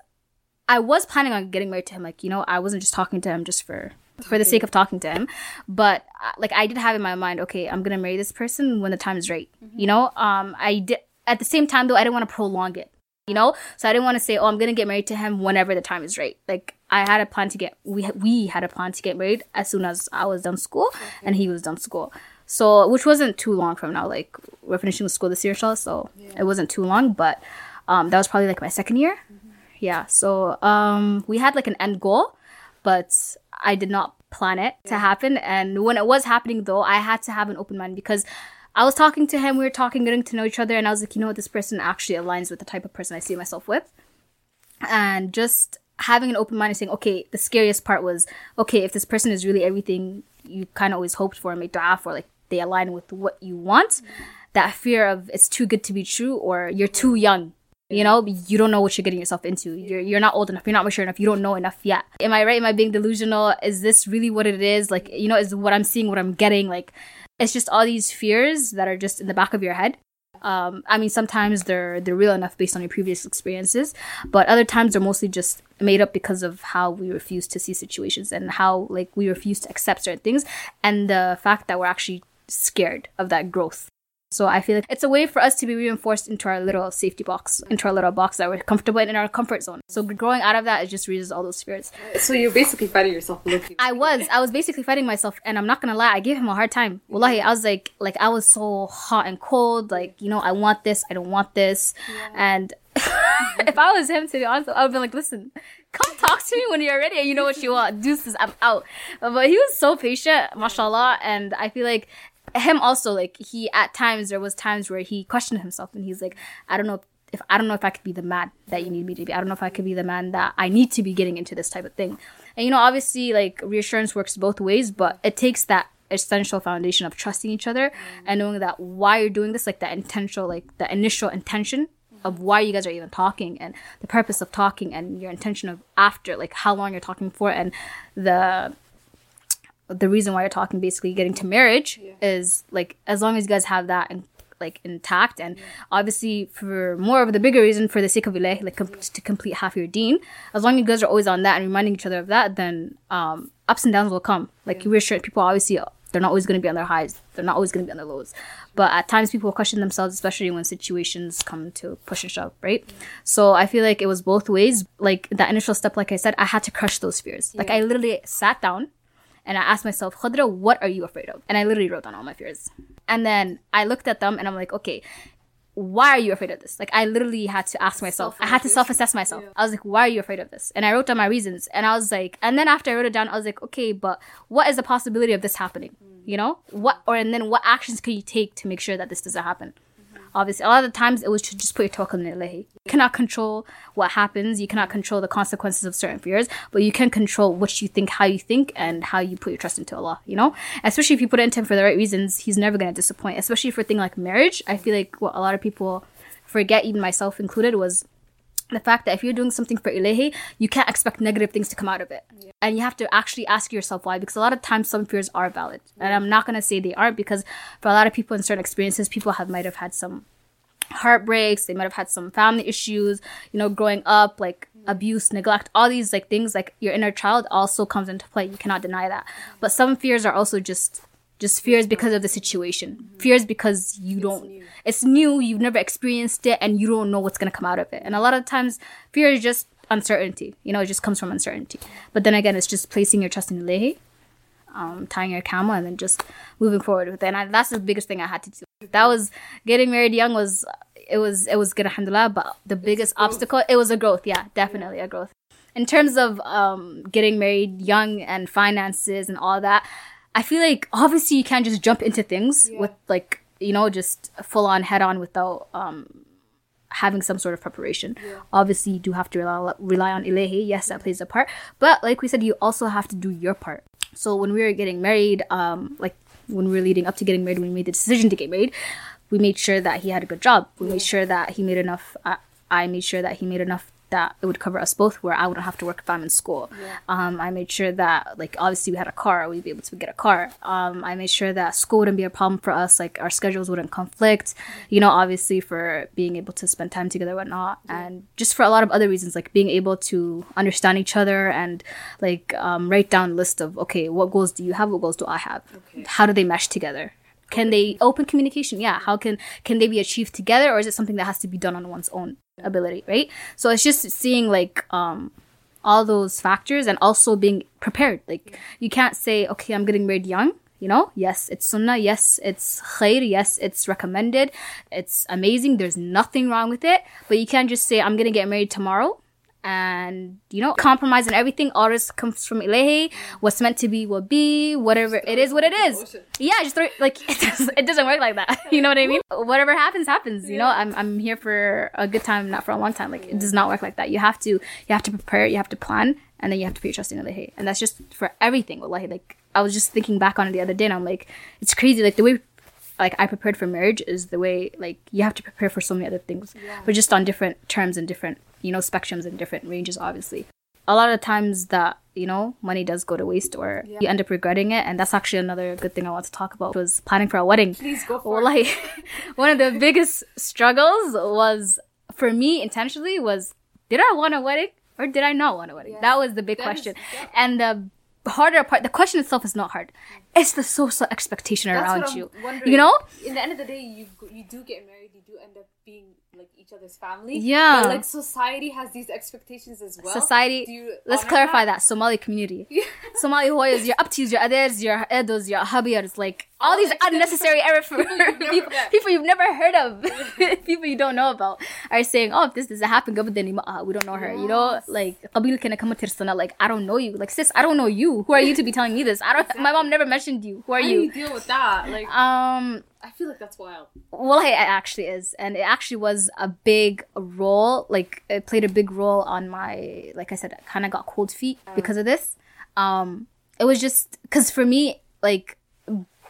I was planning on getting married to him. Like, you know, I wasn't just talking to him just for for the sake of talking to him. But uh, like I did have in my mind, okay, I'm gonna marry this person when the time is right. You know? Um I did at the same time though, I didn't want to prolong it. You know? So I didn't want to say, Oh, I'm gonna get married to him whenever the time is right. Like I had a plan to get we we had a plan to get married as soon as I was done school and he was done school. So which wasn't too long from now. Like we're finishing school this year, so it wasn't too long, but um that was probably like my second year. Yeah. So um we had like an end goal, but I did not plan it to happen. And when it was happening though, I had to have an open mind because I was talking to him, we were talking, getting to know each other, and I was like, you know what, this person actually aligns with the type of person I see myself with. And just having an open mind and saying, okay, the scariest part was, okay, if this person is really everything you kind of always hoped for and made dua for, like they align with what you want, that fear of it's too good to be true or you're too young. You know, you don't know what you're getting yourself into. You're you're not old enough. You're not mature enough. You don't know enough yet. Am I right? Am I being delusional? Is this really what it is? Like, you know, is what I'm seeing what I'm getting? Like, it's just all these fears that are just in the back of your head. Um, I mean, sometimes they're they're real enough based on your previous experiences, but other times they're mostly just made up because of how we refuse to see situations and how like we refuse to accept certain things, and the fact that we're actually scared of that growth. So I feel like it's a way for us to be reinforced into our little safety box, into our little box that we're comfortable in, in our comfort zone. So growing out of that, it just raises all those fears. So you're basically fighting yourself. Looking. I was, I was basically fighting myself, and I'm not gonna lie, I gave him a hard time. Wallahi, I was like, like I was so hot and cold. Like you know, I want this, I don't want this, and if I was him, to be honest, I would be like, listen, come talk to me when you're ready and you know what you want. Deuces, I'm out. But he was so patient, mashallah, and I feel like him also like he at times there was times where he questioned himself and he's like, I don't know if I don't know if I could be the man that you need me to be. I don't know if I could be the man that I need to be getting into this type of thing. And you know, obviously like reassurance works both ways, but it takes that essential foundation of trusting each other mm. and knowing that why you're doing this, like that intentional, like the initial intention of why you guys are even talking and the purpose of talking and your intention of after, like how long you're talking for and the the reason why you're talking basically getting to marriage is like as long as you guys have that and like intact and obviously for more of the bigger reason for the sake of ilah like com- to complete half your deen as long as you guys are always on that and reminding each other of that then um ups and downs will come. Like we're sure people obviously they're not always going to be on their highs. They're not always going to be on their lows. But at times people question themselves especially when situations come to push and shove right? So i feel like it was both ways. Like that initial step like i said i had to crush those fears. Like i literally sat down and I asked myself, Khadra, what are you afraid of? And I literally wrote down all my fears. And then I looked at them and I'm like, okay, why are you afraid of this? Like, I literally had to ask myself, I had to self assess myself. I was like, why are you afraid of this? And I wrote down my reasons. And I was like, and then after I wrote it down, I was like, okay, but what is the possibility of this happening? Mm. You know? What, or, and then what actions can you take to make sure that this doesn't happen? Obviously, a lot of the times it was to just put your tawakkul in ilahi. You cannot control what happens. You cannot control the consequences of certain fears, but you can control what you think, how you think, and how you put your trust into Allah. You know, especially if you put it into Him for the right reasons, He's never gonna disappoint. Especially for a thing like marriage, I feel like what a lot of people forget, even myself included, was the fact that if you're doing something for ilahi, you can't expect negative things to come out of it. And you have to actually ask yourself why, because a lot of times some fears are valid. And I'm not gonna say they aren't because for a lot of people in certain experiences, people have might have had some heartbreaks, they might have had some family issues, you know, growing up, like abuse, neglect, all these like things like your inner child also comes into play. You cannot deny that. But some fears are also just just fears because of the situation. Fears because you don't it's new, you've never experienced it and you don't know what's gonna come out of it. And a lot of times fear is just uncertainty. You know, it just comes from uncertainty. But then again, it's just placing your trust in Ilahi, um, tying your camel, and then just moving forward with it. And I, that's the biggest thing I had to do. That was getting married young was it was it was good alhamdulillah, but the biggest obstacle it was a growth. Yeah, definitely a growth. In terms of um, getting married young and finances and all that, I feel like obviously you can't just jump into things with like you know just full on head on without um having some sort of preparation. Obviously, you do have to rely, rely on ilahi. Yes, that plays a part. But like we said, you also have to do your part. So when we were getting married, um, like when we were leading up to getting married, when we made the decision to get married, we made sure that he had a good job. We made sure that he made enough. Uh, I made sure that he made enough that it would cover us both, where I wouldn't have to work if I'm in school. Um, I made sure that, like, obviously we had a car, we'd be able to get a car. Um, I made sure that school wouldn't be a problem for us, like our schedules wouldn't conflict. You know, obviously for being able to spend time together, whatnot, and just for a lot of other reasons, like being able to understand each other and like um, write down a list of okay, what goals do you have? What goals do I have? How do they mesh together? Can they open communication? Yeah. How can can they be achieved together, or is it something that has to be done on one's own ability? Right. So it's just seeing like um all those factors and also being prepared. Like you can't say, okay, I'm getting married young. You know, yes, it's sunnah. Yes, it's khair. Yes, it's recommended. It's amazing. There's nothing wrong with it. But you can't just say, I'm gonna get married tomorrow and you know compromise and everything all this comes from ilahi what's meant to be will be whatever it is what it is. yeah just throw, like it, does, it doesn't work like that. You know what i mean? Whatever happens happens you know? I'm, I'm here for a good time not for a long time. Like it does not work like that. You have to you have to prepare you have to plan and then you have to put your trust in ilahi and that's just for everything wallahi. Like i was just thinking back on it the other day and i'm like it's crazy. Like the way like I prepared for marriage is the way like you have to prepare for so many other things, but just on different terms and different you know spectrums and different ranges. Obviously, a lot of times that you know money does go to waste or you end up regretting it, and that's actually another good thing I want to talk about. Was planning for a wedding. Please go for well, like one of the biggest struggles was for me intentionally was did I want a wedding or did I not want a wedding? That was the big question, and the harder part the question itself is not hard. Mm. It's the social expectation That's around you. Wondering. you know? In the end of the day, you you do get married, you do end up being like each other's family. Yeah. but like society has these expectations as well. society Do you let's clarify that, somali community. Somali hoyas your uptis your aders your edos your habiyars like all these unnecessary error for people, people you've never heard of people you don't know about are saying oh if this doesn't happen uh, we don't know her you know? Like qabil kana kama tirsana, like i don't know you. Like sis i don't know you. Who are you to be telling me this? I don't my mom never mentioned you. Who are How do you? you deal with that? Like, um I feel like that's wild. well it actually is and it actually was a big role like it played a big role on my like i said i kind of got cold feet mm. because of this. Um it was just because for me like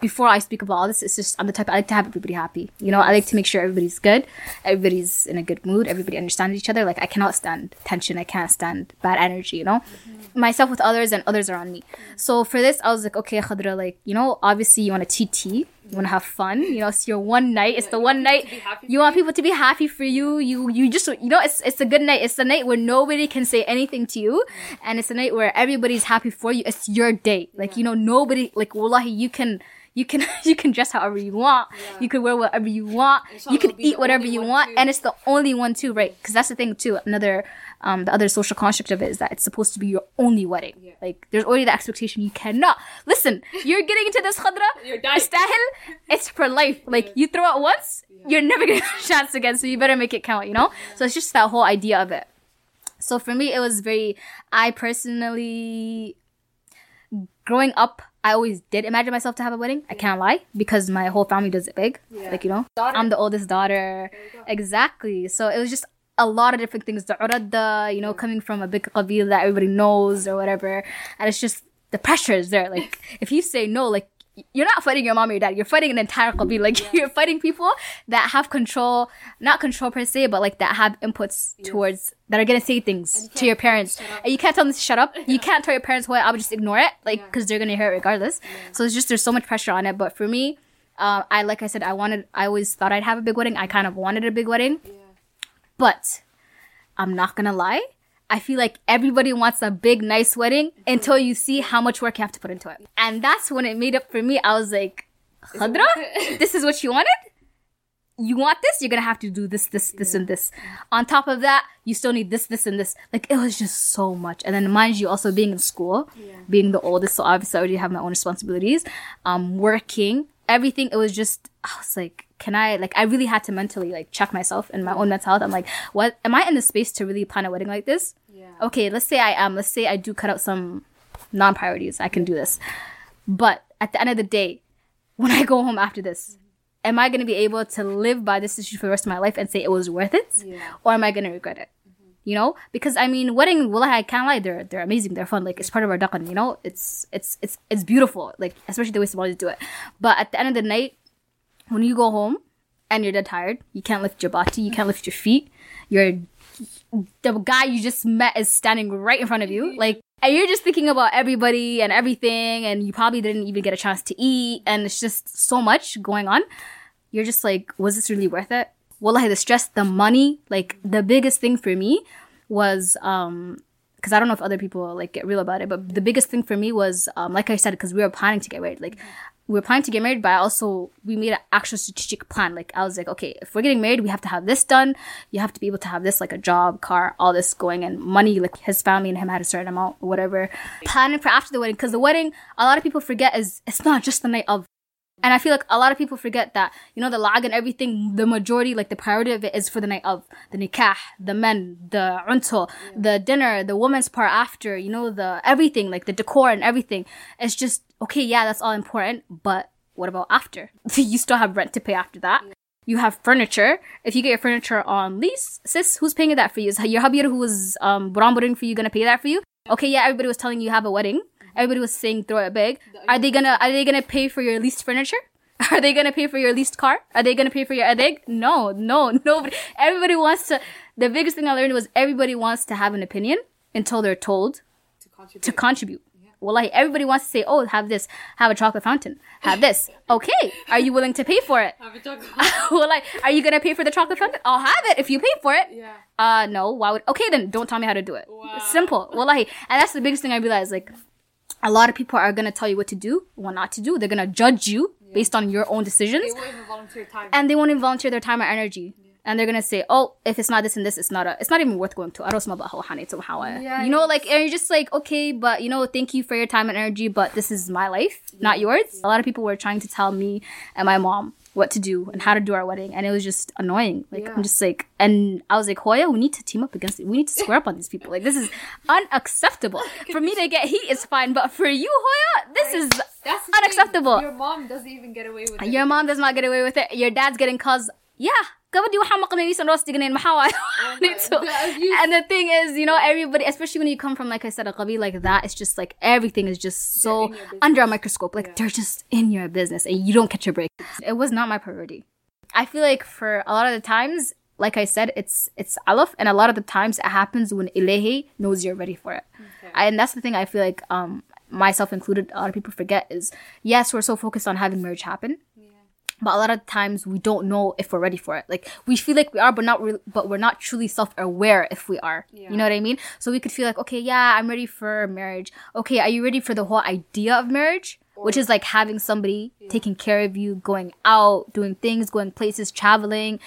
before i speak about all this it's just i'm the type i like to have everybody happy. You know i like to make sure everybody's good everybody's in a good mood everybody understands each other. Like i cannot stand tension i can't stand bad energy you know? Mm-hmm. Myself with others and others around me. Mm. So for this i was like okay khadra like you know obviously you want to tt you want to have fun you know it's your one night it's the one night you want people to be happy for you you you just you know it's it's a good night it's a night where nobody can say anything to you and it's a night where everybody's happy for you it's your date like you know nobody like wallahi you can you can you can dress however you want you can wear whatever you want you can eat whatever you want and it's the only one too right? Because that's the thing too another um the other social construct of it is that it's supposed to be your only wedding. Like there's already the expectation you cannot listen you're getting into this khadra istahil it's for life. Like you throw it once you're never gonna have a chance again so you better make it count you know? So it's just that whole idea of it. So for me it was very i personally growing up i always did imagine myself to have a wedding. I can't lie because my whole family does it big like you know? I'm the oldest daughter. Exactly. So it was just a lot of different things the uradda you know coming from a big qabil that everybody knows or whatever and it's just the pressure is there like if you say no like you're not fighting your mom or your dad. You're fighting an entire qabil. Like you're fighting people that have control, not control per se, but like that have inputs towards that are gonna say things to your parents, and you can't tell them to shut up. You can't tell your parents what. I would just ignore it, like because they're gonna hear it regardless. So it's just there's so much pressure on it. But for me, uh, I like I said, I wanted. I always thought I'd have a big wedding. I kind of wanted a big wedding, but I'm not gonna lie. I feel like everybody wants a big, nice wedding until you see how much work you have to put into it. And that's when it made up for me. I was like, Khadra, this is what you wanted? You want this? You're gonna have to do this, this, this, and this. On top of that, you still need this, this, and this. Like, it was just so much. And then, mind you, also being in school, being the oldest, so obviously I already have my own responsibilities, um, working, everything, it was just, I was like, can I like I really had to mentally like check myself and my own mental health. I'm like, what am I in the space to really plan a wedding like this? Yeah. Okay, let's say I am. Let's say I do cut out some non priorities. I can do this. But at the end of the day, when I go home after this, mm-hmm. am I gonna be able to live by this issue for the rest of my life and say it was worth it? Yeah. Or am I gonna regret it? Mm-hmm. You know? Because I mean wedding well I can't lie, they're they're amazing, they're fun. Like it's part of our dakan, you know? It's it's it's it's beautiful. Like especially the way Somalis do it. But at the end of the night, when you go home and you're dead tired, you can't lift your body, you can't lift your feet. You're the guy you just met is standing right in front of you, like, and you're just thinking about everybody and everything, and you probably didn't even get a chance to eat, and it's just so much going on. You're just like, was this really worth it? Well, Wallahi, the stress, the money, like the biggest thing for me was um because I don't know if other people like get real about it, but the biggest thing for me was, um, like I said, because we were planning to get married. Like we were planning to get married, but I also we made an actual strategic plan. Like I was like, okay, if we're getting married, we have to have this done. You have to be able to have this, like a job, car, all this going, and money. Like his family and him had a certain amount, or whatever. Planning for after the wedding, because the wedding, a lot of people forget is it's not just the night of And I feel like a lot of people forget that, you know, the lag and everything, the majority, like the priority of it is for the night of. The nikah, the men, the unto, the dinner, the woman's part after, you know, the everything, like the decor and everything. It's just, okay, yeah, that's all important, but what about after? you still have rent to pay after that. You have furniture. If you get your furniture on lease, sis, who's paying that for you? Is your hubby who was um buramburin for you gonna pay that for you? Okay, yeah, everybody was telling you have a wedding. Everybody was saying throw it big. Are they gonna are they gonna pay for your leased furniture? Are they gonna pay for your leased car? Are they gonna pay for your edeg? No, no, nobody. Everybody wants to. The biggest thing I learned was everybody wants to have an opinion until they're told to contribute. Well, like everybody wants to say, "Oh, have this, have a chocolate fountain, have this." Okay, are you willing to pay for it? Have a chocolate. like, are you gonna pay for the chocolate fountain? I'll have it if you pay for it. Yeah. Uh, no. Why would? Okay, then don't tell me how to do it. Wow. Simple. Well, like, and that's the biggest thing I realized. Like, a lot of people are gonna tell you what to do, what not to do. They're gonna judge you based on your own decisions, They won't even volunteer time. and they won't even volunteer their time or energy. And they're gonna say, "Oh, if it's not this and this, it's not a. It's not even worth going to." I don't smell Yeah, You know, like, and you're just like, okay, but you know, thank you for your time and energy, but this is my life, not yours. A lot of people were trying to tell me and my mom what to do and how to do our wedding, and it was just annoying. Like, I'm just like, and I was like, Hoya, we need to team up against it. We need to square up on these people. Like, this is unacceptable. For me to get heat is fine, but for you, Hoya, this is That's unacceptable. Thing. Your mom doesn't even get away with it. Your mom does not get away with it. Your dad's getting calls. Yeah. Gabadhi waxaa maqlay inaysan roos maxaa and the thing is, you know, everybody, especially when you come from, like I said, a qabil like that, it's just like everything is just so under a microscope. Like they're just in your business and you don't catch a break. It was not my priority. I feel like for a lot of the times, like I said, it's it's alaf, and a lot of the times it happens when ilahi knows you're ready for it. And that's the thing I feel like um myself included, a lot of people forget is yes, we're so focused on having marriage happen. But a lot of times we don't know if we're ready for it. Like we feel like we are, but not really. But we're not truly self-aware if we are. You know what I mean? So we could feel like, okay, yeah, I'm ready for marriage. Okay, are you ready for the whole idea of marriage? Which is like having somebody taking care of you, going out, doing things, going places, traveling.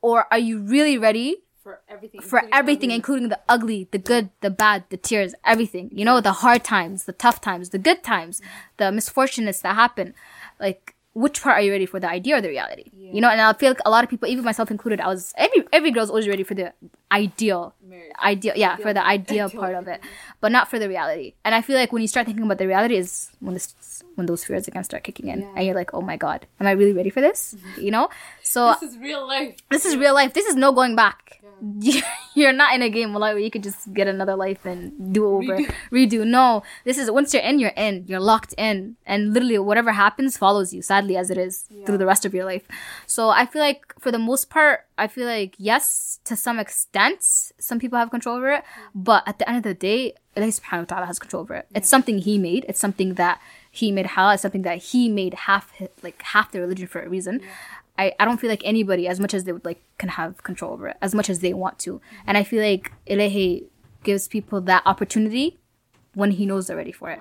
Or are you really ready for everything. for including everything, ugly. including the ugly, the good, the bad, the tears, everything. You know, the hard times, the tough times, the good times, mm-hmm. the misfortunates that happen. Like, which part are you ready for, the idea or the reality? You know, and I feel like a lot of people, even myself included, I was every every girl's always ready for the ideal, ideal, yeah, for the ideal part of it, but not for the reality. And I feel like when you start thinking about the reality, is when this when those fears again start kicking in, and you're like, oh my god, am I really ready for this? You know, so This is real life. this is real life. This is no going back. You're not in a game wallah, where you could just get another life and do over, redo. No, this is once you're in, you're in. You're locked in, and literally whatever happens follows you. Sadly, as it is through the rest of your life. So I feel like for the most part, I feel like yes, to some extent, some people have control over it, but at the end of the day, Allah subhanahu wa ta'ala has control over it. It's something He made. It's something that He made halal. It's something that He made half like half the religion for a reason. I, I don't feel like anybody, as much as they would like, can have control over it as much as they want to. And I feel like Ilahi gives people that opportunity when he knows they're ready for it.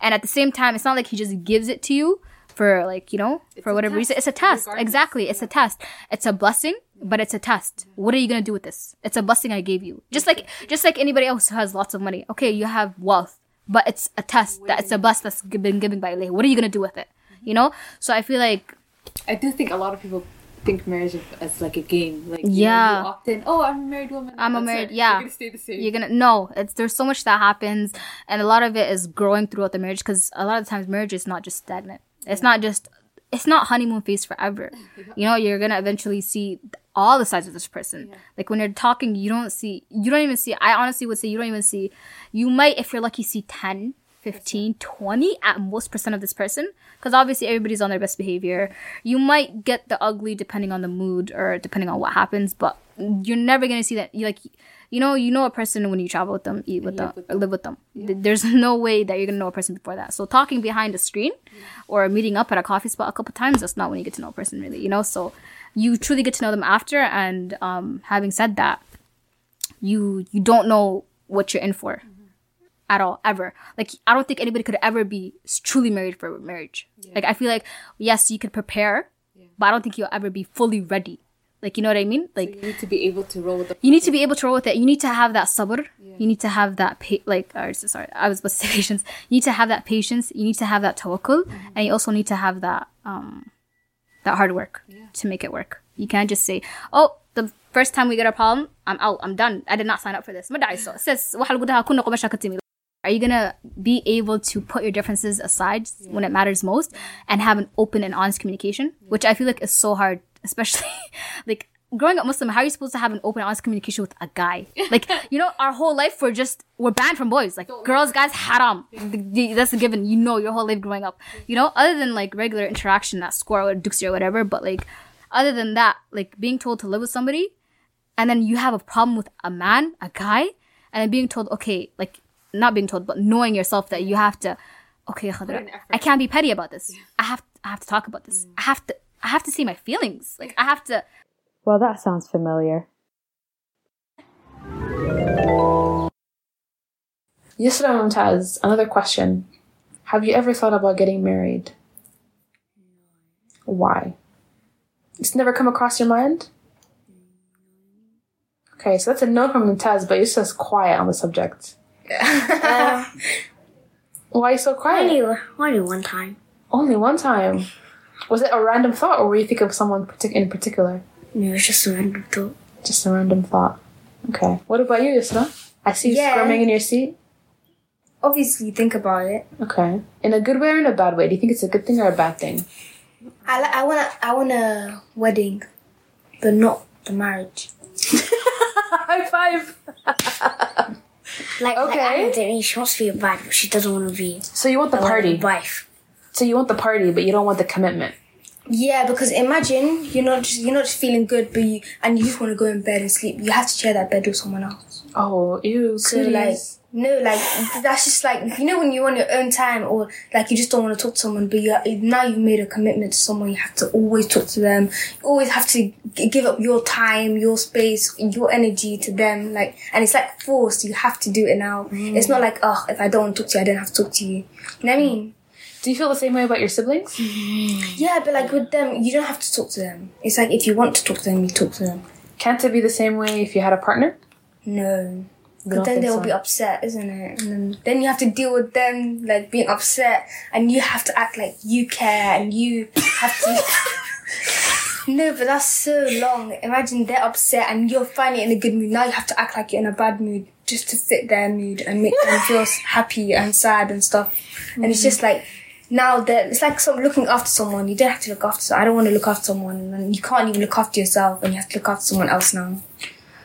And at the same time, it's not like he just gives it to you for like, you know, for whatever reason. It's a test. Exactly. It's a test. It's a blessing, but it's a test. What are you gonna do with this? It's a blessing I gave you. Just like just like anybody else who has lots of money. Okay, you have wealth, but it's a test that it's a bless that's been given by Allah. What are you gonna do with it? You know? So I feel like I do think a lot of people think marriage as, as like a game. Like know, Yeah. in. Oh, I'm a married woman. I'm a married, it. yeah. You're gonna stay the same. You're gonna no. It's there's so much that happens, and a lot of it is growing throughout the marriage. Because a lot of times marriage is not just stagnant. It's not just. It's not honeymoon phase forever. You know, you're gonna eventually see all the sides of this person. Like when you're talking, you don't see. You don't even see. I honestly would say you don't even see. You might, if you're lucky, see 10, 15, 20 at most percent of this person. Because obviously everybody's on their best behavior. You might get the ugly depending on the mood or depending on what happens, but you're never gonna see that. You like, you know, you know a person when you travel with them, eat with them, or live with them. Th- There's no way that you're gonna know a person before that. So talking behind a screen or meeting up at a coffee spot a couple times, that's not when you get to know a person really. You know, so you truly get to know them after. And um, having said that, you you don't know what you're in for at all ever like i don't think anybody could ever be truly married for marriage like i feel like yes you could prepare but i don't think you'll ever be fully ready Like you know what I mean? Like you need to be able to roll with the. you need to be able to roll with it. You need to have that sabr. You need to have that pa- like or, sorry, I was about to say patience. You need to have that patience. You need to have that tawakkul, and you also need to have that um that hard work to make it work. You can't just say, "Oh, the first time we get a problem, I'm out. I'm done. I did not sign up for this." Are you going to be able to put your differences aside yeah. when it matters most and have an open and honest communication, yeah. which I feel like is so hard, especially like growing up Muslim, how are you supposed to have an open, honest communication with a guy? Like, you know, our whole life we're just we're banned from boys. Like Don't girls, guys, haram. That's a given. You know, your whole life growing up. You know, other than like regular interaction at school or duxi or whatever, but like other than that, like being told to live with somebody, and then you have a problem with a man, a guy, and then being told, okay, like not being told, but knowing yourself that you have to, okay, Khadra, I can't be petty about this. I have, I have to talk about this. I have to, I have to see my feelings. Like I have to. Well, that sounds familiar. Yusra Mumtaz, another question. Have you ever thought about getting married? Why? It's never come across your mind? Okay, so that's a no from Mumtaz, but Yusra's quiet on the subject. Why are you so quiet? Only, only one time. Only one time. Was it a random thought, or were you thinking of someone partic- in particular? No, it's just a random thought. Just a random thought. Okay. What about you, Yusra? I see you Yeah. squirming in your seat. Obviously, think about it. Okay. In a good way or in a bad way? Do you think it's a good thing or a bad thing? I, li- I want a, I want a wedding, but not the marriage. High five. Like, Okay. like Denise, she wants to be a bride, but she doesn't want to be. So you want the party? wife. So you want the party, but you don't want the commitment. Yeah, because imagine you're not just you're not just feeling good, but you and you just want to go in bed and sleep. You have to share that bed with someone else. Oh, ew. So like no, like that's just like you know when you're on your own time or like you just don't want to talk to someone, but you now you've made a commitment to someone. You have to always talk to them. You always have to give up your time, your space, your energy to them. Like and it's like forced. You have to do it now. It's not like oh, if I don't want to talk to you, I don't have to talk to you. You know what I mean? Do you feel the same way about your siblings? Yeah, but like with them, you don't have to talk to them. It's like if you want to talk to them, you talk to them. Can't it be the same way if you had a partner? No. But then they'll so? be upset, isn't it? And then, then you have to deal with them like being upset, and you have to act like you care, and you have to. no, but that's so long. Imagine they're upset, and you're finally in a good mood. Now you have to act like you're in a bad mood just to fit their mood and make them feel happy and sad and stuff. And it's just like now that it's like some looking after someone. You don't have to look after. I don't want to look after someone, and you can't even look after yourself, and you have to look after someone else now.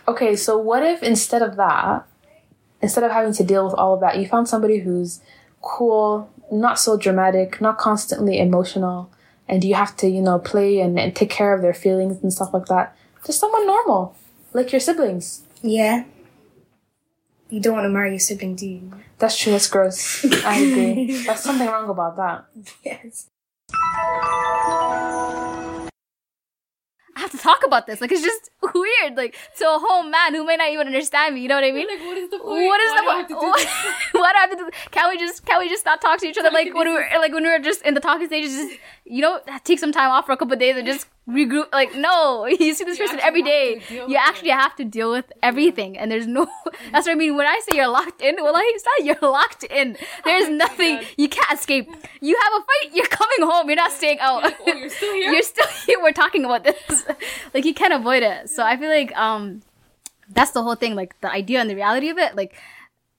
Okay, so what if instead of that, instead of having to deal with all of that, you found somebody who's cool, not so dramatic, not constantly emotional, and you have to, you know, play and, and take care of their feelings and stuff like that? Just someone normal, like your siblings. Yeah. You don't want to marry your sibling, do you? That's true, that's gross. I agree. There's something wrong about that. Yes. Have to talk about this. Like it's just weird. Like to a whole man who may not even understand me. You know what I mean? Like what is the point? What is Why the do I have to point? What, what have to do? Can we just can we just not talk to each other like when we were like when we were just in the talking stages? Just you know, take some time off for a couple of days and just regroup. Like no, you see this person every day. You actually have to deal with everything, and there's no. That's what I mean when I say you're locked in. Well, I said you're locked in. There's nothing you can't escape. You have a fight. You're coming home. You're not staying out. oh, you're still here? You're still here. We're talking about this. like you can't avoid it. So I feel like um, that's the whole thing. Like the idea and the reality of it. Like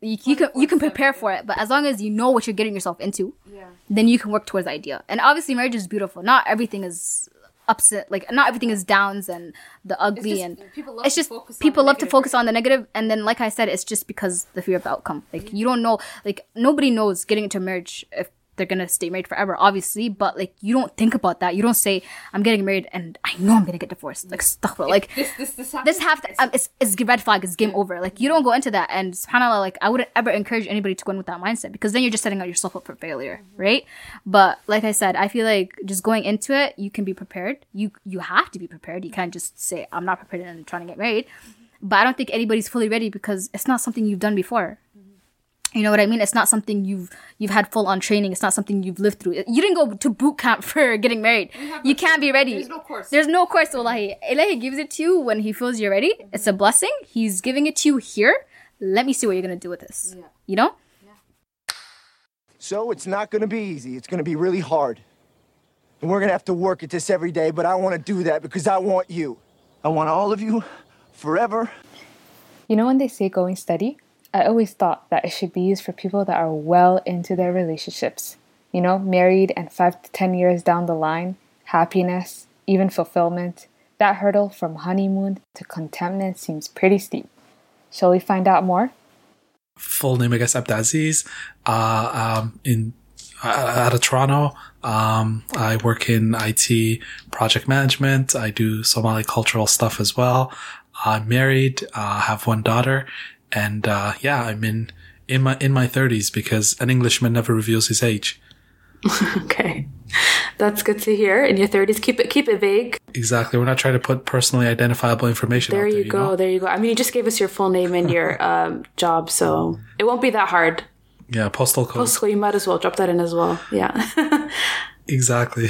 you, you can you can prepare for it, but as long as you know what you're getting yourself into, Yeah. then you can work towards the idea. And obviously, marriage is beautiful. Not everything is upset. Like not everything is downs and the ugly just- and people love it's just focus people love to focus on the negative. And then, like I said, it's just because the fear of the outcome. Like you don't know. Like nobody knows getting into marriage if they're gonna stay married forever, obviously. But like you don't think about that. You don't say, "I'm getting married and I know I'm gonna get divorced." Like stuff. Like This this this this to, um, it's, it's red flag. It's game over. Like you don't go into that and subhanallah like i wouldn't ever encourage anybody to go in with that mindset because then you're just setting yourself up for failure right? But like i said i feel like just going into it you can be prepared. You you have to be prepared. You can't just say i'm not prepared and trying to get married. But i don't think anybody's fully ready because it's not something you've done before You know what I mean? It's not something you've you've had full on training. It's not something you've lived through. You didn't go to boot camp for getting married. You can't be ready. There's no course. There's no course. Wallahi. Ilahi gives it to you when he feels you're ready. It's a blessing. He's giving it to you here. Let me see what you're gonna do with this. You know? So it's not gonna be easy. It's gonna be really hard. And we're gonna have to work at this every day, but I wanna do that because I want you. I want all of you forever. You know when they say going steady? I always thought that it should be used for people that are well into their relationships. You know, married and five to ten years down the line, happiness, even fulfillment. That hurdle from honeymoon to contentment seems pretty steep. Shall we find out more? full name, I guess, Abdulaziz, uh, um, in, uh, out of Toronto. Um, I work in IT project management. I do Somali cultural stuff as well. I'm married, uh, have one daughter, and, uh, yeah, I'm in, in my, in my thirties because an Englishman never reveals his age. okay. That's good to hear. In your 30s, keep it keep it vague. Exactly. We're not trying to put personally identifiable information There there. you go. There you go. I mean, you just gave us your full name and your um, job, so it won't be that hard. Yeah, postal code. Postal, you might as well drop that in as well. Yeah. Exactly.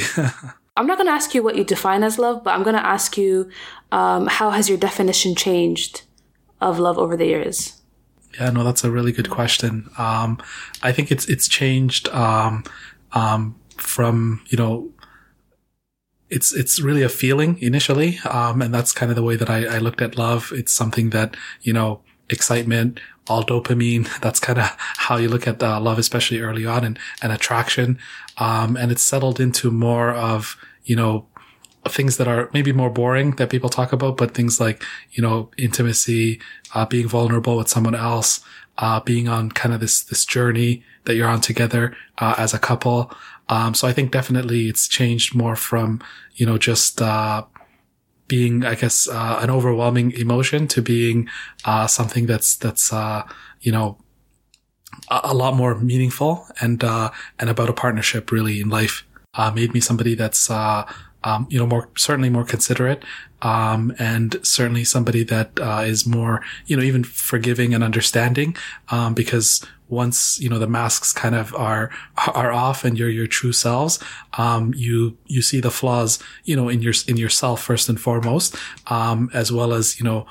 I'm not going to ask you what you define as love, but I'm going to ask you um, how has your definition changed of love over the years? Yeah, no, that's a really good question. Um, I think it's it's changed um, um, from you know, it's it's really a feeling initially, um, and that's kind of the way that I, I looked at love. It's something that you know, excitement, all dopamine. That's kind of how you look at uh, love, especially early on, and and attraction. Um, and it's settled into more of you know things that are maybe more boring that people talk about, but things like, you know, intimacy, uh, being vulnerable with someone else, uh, being on kind of this, this journey that you're on together, uh, as a couple. Um, so I think definitely it's changed more from, you know, just, uh, being, I guess, uh, an overwhelming emotion to being, uh, something that's, that's, uh, you know, a, a lot more meaningful and, uh, and about a partnership really in life, uh, made me somebody that's, uh, um, you know, more certainly more considerate, um, and certainly somebody that uh, is more, you know, even forgiving and understanding, um, because once you know the masks kind of are are off and you're your true selves, um, you you see the flaws, you know, in your in yourself first and foremost, um, as well as you know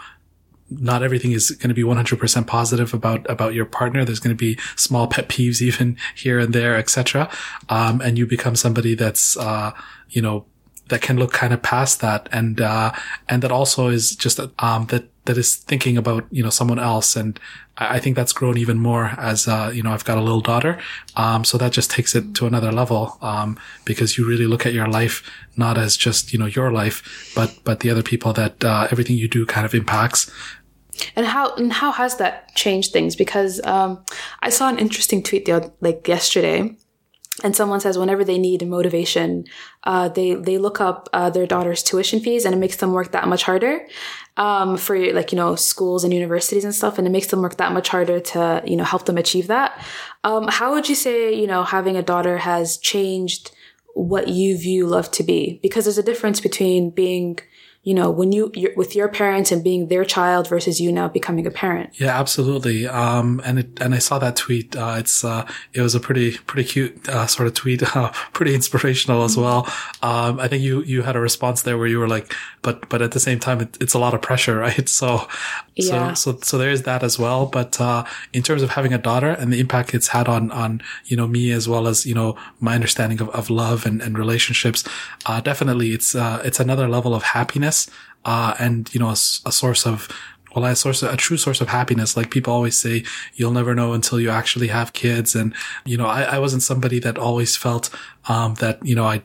not everything is going to be 100% positive about about your partner. There's going to be small pet peeves even here and there etc um, and you become somebody that's uh, you know that can look kind of past that. And uh, and that also is just um, that that is thinking about you know someone else. And I think that's grown even more as uh, you know I've got a little daughter. Um, so that just takes it to another level um, because you really look at your life not as just you know your life but but the other people that uh, everything you do kind of impacts. And how and how has that changed things? Because um, I saw an interesting tweet the oth- like yesterday, and someone says whenever they need motivation, uh, they they look up uh, their daughter's tuition fees, and it makes them work that much harder um, for like you know schools and universities and stuff, and it makes them work that much harder to you know help them achieve that. Um, how would you say you know having a daughter has changed what you view love to be? Because there's a difference between being you know when you you're with your parents and being their child versus you now becoming a parent. Yeah, absolutely. Um, and it, and I saw that tweet. Uh, it's, uh, it was a pretty, pretty cute, uh, sort of tweet, uh, pretty inspirational as well. Um, I think you, you had a response there where you were like, but, but at the same time, it, it's a lot of pressure, right? So, Yeah. so, so, so there's that as well. But, uh, in terms of having a daughter and the impact it's had on, on, you know, me as well as, you know, my understanding of, of love and, and relationships, uh, definitely it's, uh, it's another level of happiness, uh, and, you know, a source of, well, a source, a true source of happiness. Like people always say, you'll never know until you actually have kids. And, you know, I, I wasn't somebody that always felt, um, that, you know, I,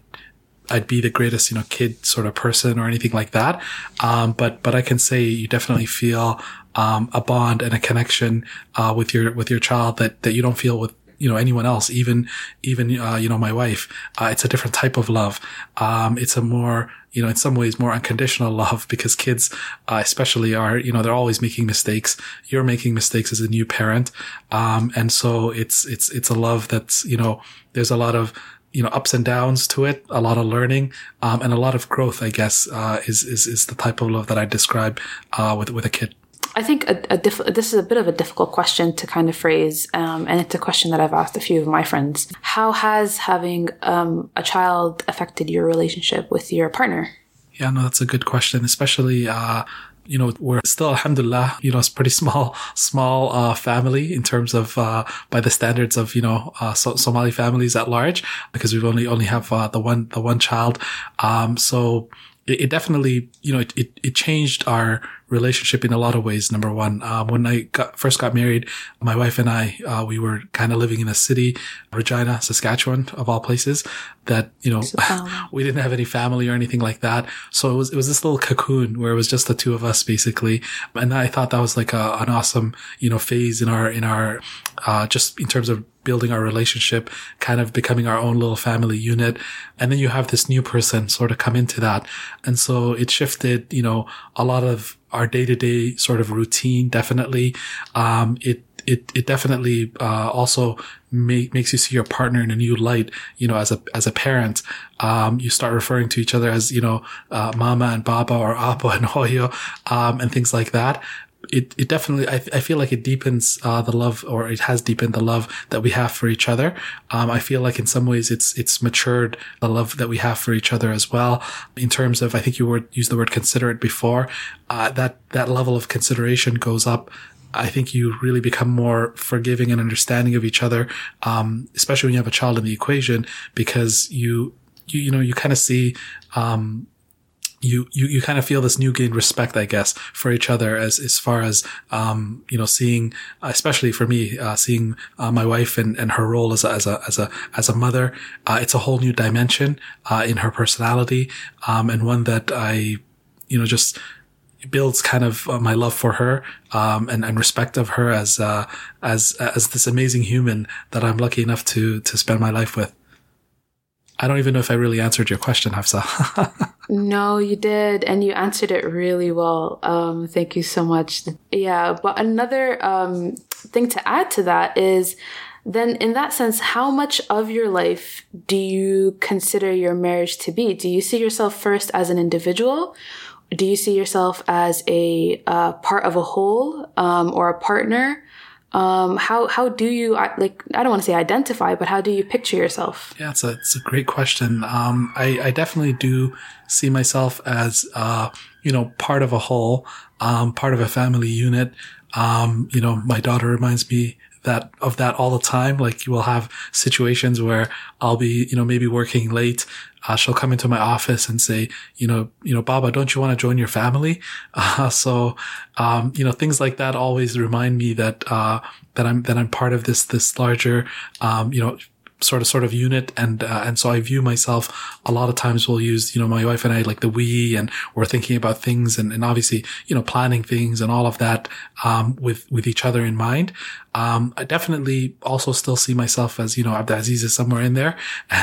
I'd be the greatest, you know, kid sort of person or anything like that. Um, but, but I can say you definitely feel, um, a bond and a connection, uh, with your, with your child that, that you don't feel with, you know, anyone else, even, even, uh, you know, my wife. Uh, it's a different type of love. Um, it's a more, you know, in some ways more unconditional love because kids, uh, especially are, you know, they're always making mistakes. You're making mistakes as a new parent. Um, and so it's, it's, it's a love that's, you know, there's a lot of, you know, ups and downs to it, a lot of learning, um, and a lot of growth, I guess, uh, is, is, is the type of love that I describe, uh, with, with a kid. I think a, a diff- this is a bit of a difficult question to kind of phrase, um, and it's a question that I've asked a few of my friends. How has having um, a child affected your relationship with your partner? Yeah, no, that's a good question, especially, uh, you know, we're still, alhamdulillah, you know, it's pretty small, small, uh, family in terms of, uh, by the standards of, you know, uh, so- Somali families at large, because we've only, only have, uh, the one, the one child. Um, so it, it definitely, you know, it, it, it changed our relationship in a lot of ways. Number one, um, when I got, first got married, my wife and I, uh, we were kind of living in a city, Regina, Saskatchewan, of all places, that you know we didn't have any family or anything like that. So it was it was this little cocoon where it was just the two of us basically, and I thought that was like a, an awesome you know phase in our in our uh, just in terms of building our relationship, kind of becoming our own little family unit. And then you have this new person sort of come into that. And so it shifted, you know, a lot of our day to day sort of routine. Definitely. Um, it, it, it definitely, uh, also make, makes you see your partner in a new light, you know, as a, as a parent. Um, you start referring to each other as, you know, uh, mama and baba or appa and hoyo, um, and things like that it, it definitely, I, I feel like it deepens, uh, the love or it has deepened the love that we have for each other. Um, I feel like in some ways it's, it's matured the love that we have for each other as well. In terms of, I think you were, used the word considerate before, uh, that, that level of consideration goes up. I think you really become more forgiving and understanding of each other, um, especially when you have a child in the equation, because you, you, you know, you kind of see, um, you, you, you kind of feel this new gained respect, I guess, for each other as, as far as, um, you know, seeing, especially for me, uh, seeing, uh, my wife and, and her role as a, as a, as a, as a mother. Uh, it's a whole new dimension, uh, in her personality, um, and one that I, you know, just, builds kind of uh, my love for her um, and, and respect of her as uh, as as this amazing human that I'm lucky enough to to spend my life with. I don't even know if I really answered your question, Hafsa. no, you did, and you answered it really well. Um, thank you so much. Yeah, but another um, thing to add to that is then in that sense, how much of your life do you consider your marriage to be? Do you see yourself first as an individual? Do you see yourself as a uh, part of a whole um, or a partner? Um, how how do you like I don't want to say identify, but how do you picture yourself? Yeah, it's a it's a great question. Um, I I definitely do see myself as uh, you know part of a whole, um, part of a family unit. Um, you know, my daughter reminds me that of that all the time. Like you will have situations where I'll be, you know, maybe working late. Uh, she'll come into my office and say, you know, you know, Baba, don't you want to join your family? Uh, so, um, you know, things like that always remind me that, uh, that I'm, that I'm part of this, this larger, um, you know, sort of sort of unit and uh, and so I view myself a lot of times we'll use you know my wife and I like the we and we're thinking about things and, and obviously you know planning things and all of that um, with with each other in mind um, I definitely also still see myself as, you know, Abdulaziz is somewhere in there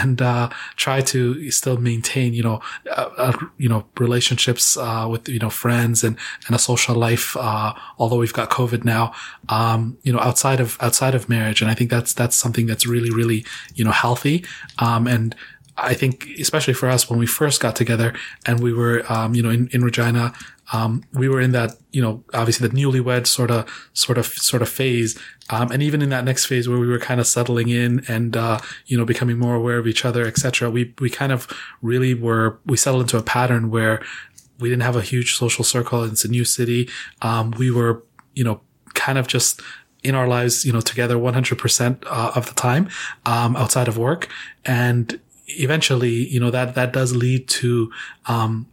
and, uh, try to still maintain, you know, uh, uh, you know, relationships, uh, with, you know, friends and, and a social life, uh, although we've got COVID now, um, you know, outside of, outside of marriage. And I think that's, that's something that's really, really, you know, healthy. Um, and, I think, especially for us, when we first got together and we were, um, you know, in, in Regina, um, we were in that, you know, obviously the newlywed sort of, sort of, sort of phase. Um, and even in that next phase where we were kind of settling in and, uh, you know, becoming more aware of each other, etc. We, we kind of really were, we settled into a pattern where we didn't have a huge social circle. It's a new city. Um, we were, you know, kind of just in our lives, you know, together 100% uh, of the time, um, outside of work. And eventually, you know, that, that does lead to, um,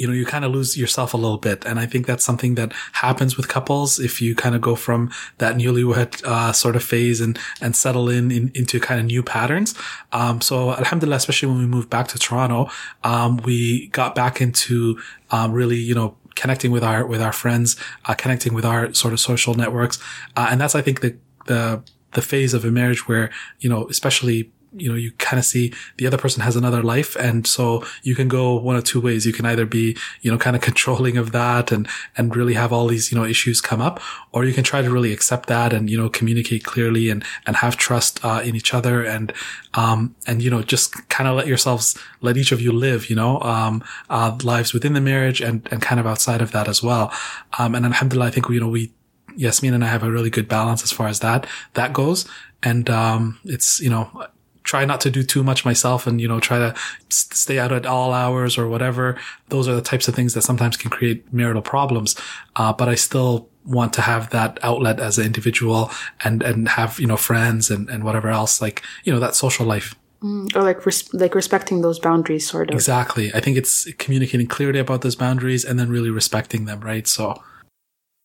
you know, you kind of lose yourself a little bit. And I think that's something that happens with couples if you kind of go from that newlywed, uh, sort of phase and, and settle in, in into kind of new patterns. Um, so alhamdulillah, especially when we moved back to Toronto, um, we got back into, um, really, you know, connecting with our, with our friends, uh, connecting with our sort of social networks. Uh, and that's, I think, the, the, the phase of a marriage where, you know, especially you know, you kind of see the other person has another life. And so you can go one of two ways. You can either be, you know, kind of controlling of that and, and really have all these, you know, issues come up, or you can try to really accept that and, you know, communicate clearly and, and have trust, uh, in each other and, um, and, you know, just kind of let yourselves, let each of you live, you know, um, uh, lives within the marriage and, and kind of outside of that as well. Um, and alhamdulillah, I think, you know, we, Yasmin and I have a really good balance as far as that, that goes. And, um, it's, you know, try not to do too much myself and, you know, try to stay out at all hours or whatever. Those are the types of things that sometimes can create marital problems. Uh, but I still want to have that outlet as an individual and, and have, you know, friends and, and whatever else, like, you know, that social life. Mm, or like res- like respecting those boundaries, sort of. Exactly. I think it's communicating clearly about those boundaries and then really respecting them, right? So,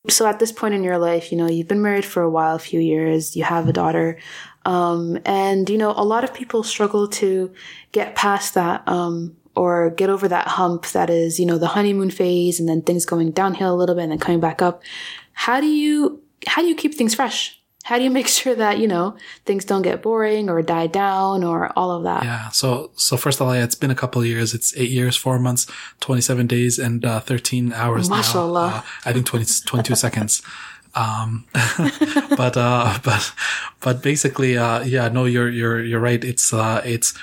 So at this point in your life, you know, you've been married for a while, a few years, you have a daughter. Um, and, you know, a lot of people struggle to get past that, um, or get over that hump that is, you know, the honeymoon phase and then things going downhill a little bit and then coming back up. How do you, how do you keep things fresh? How do you make sure that, you know, things don't get boring or die down or all of that? yeah. So, so first of all, yeah, it's been a couple of years. It's eight years, four months, 27 days and, uh, 13 hours now. Uh, I think 20, 22 seconds. Um, but, uh, but, but basically, uh, yeah, no, you're, you're, you're right. It's, uh, it's,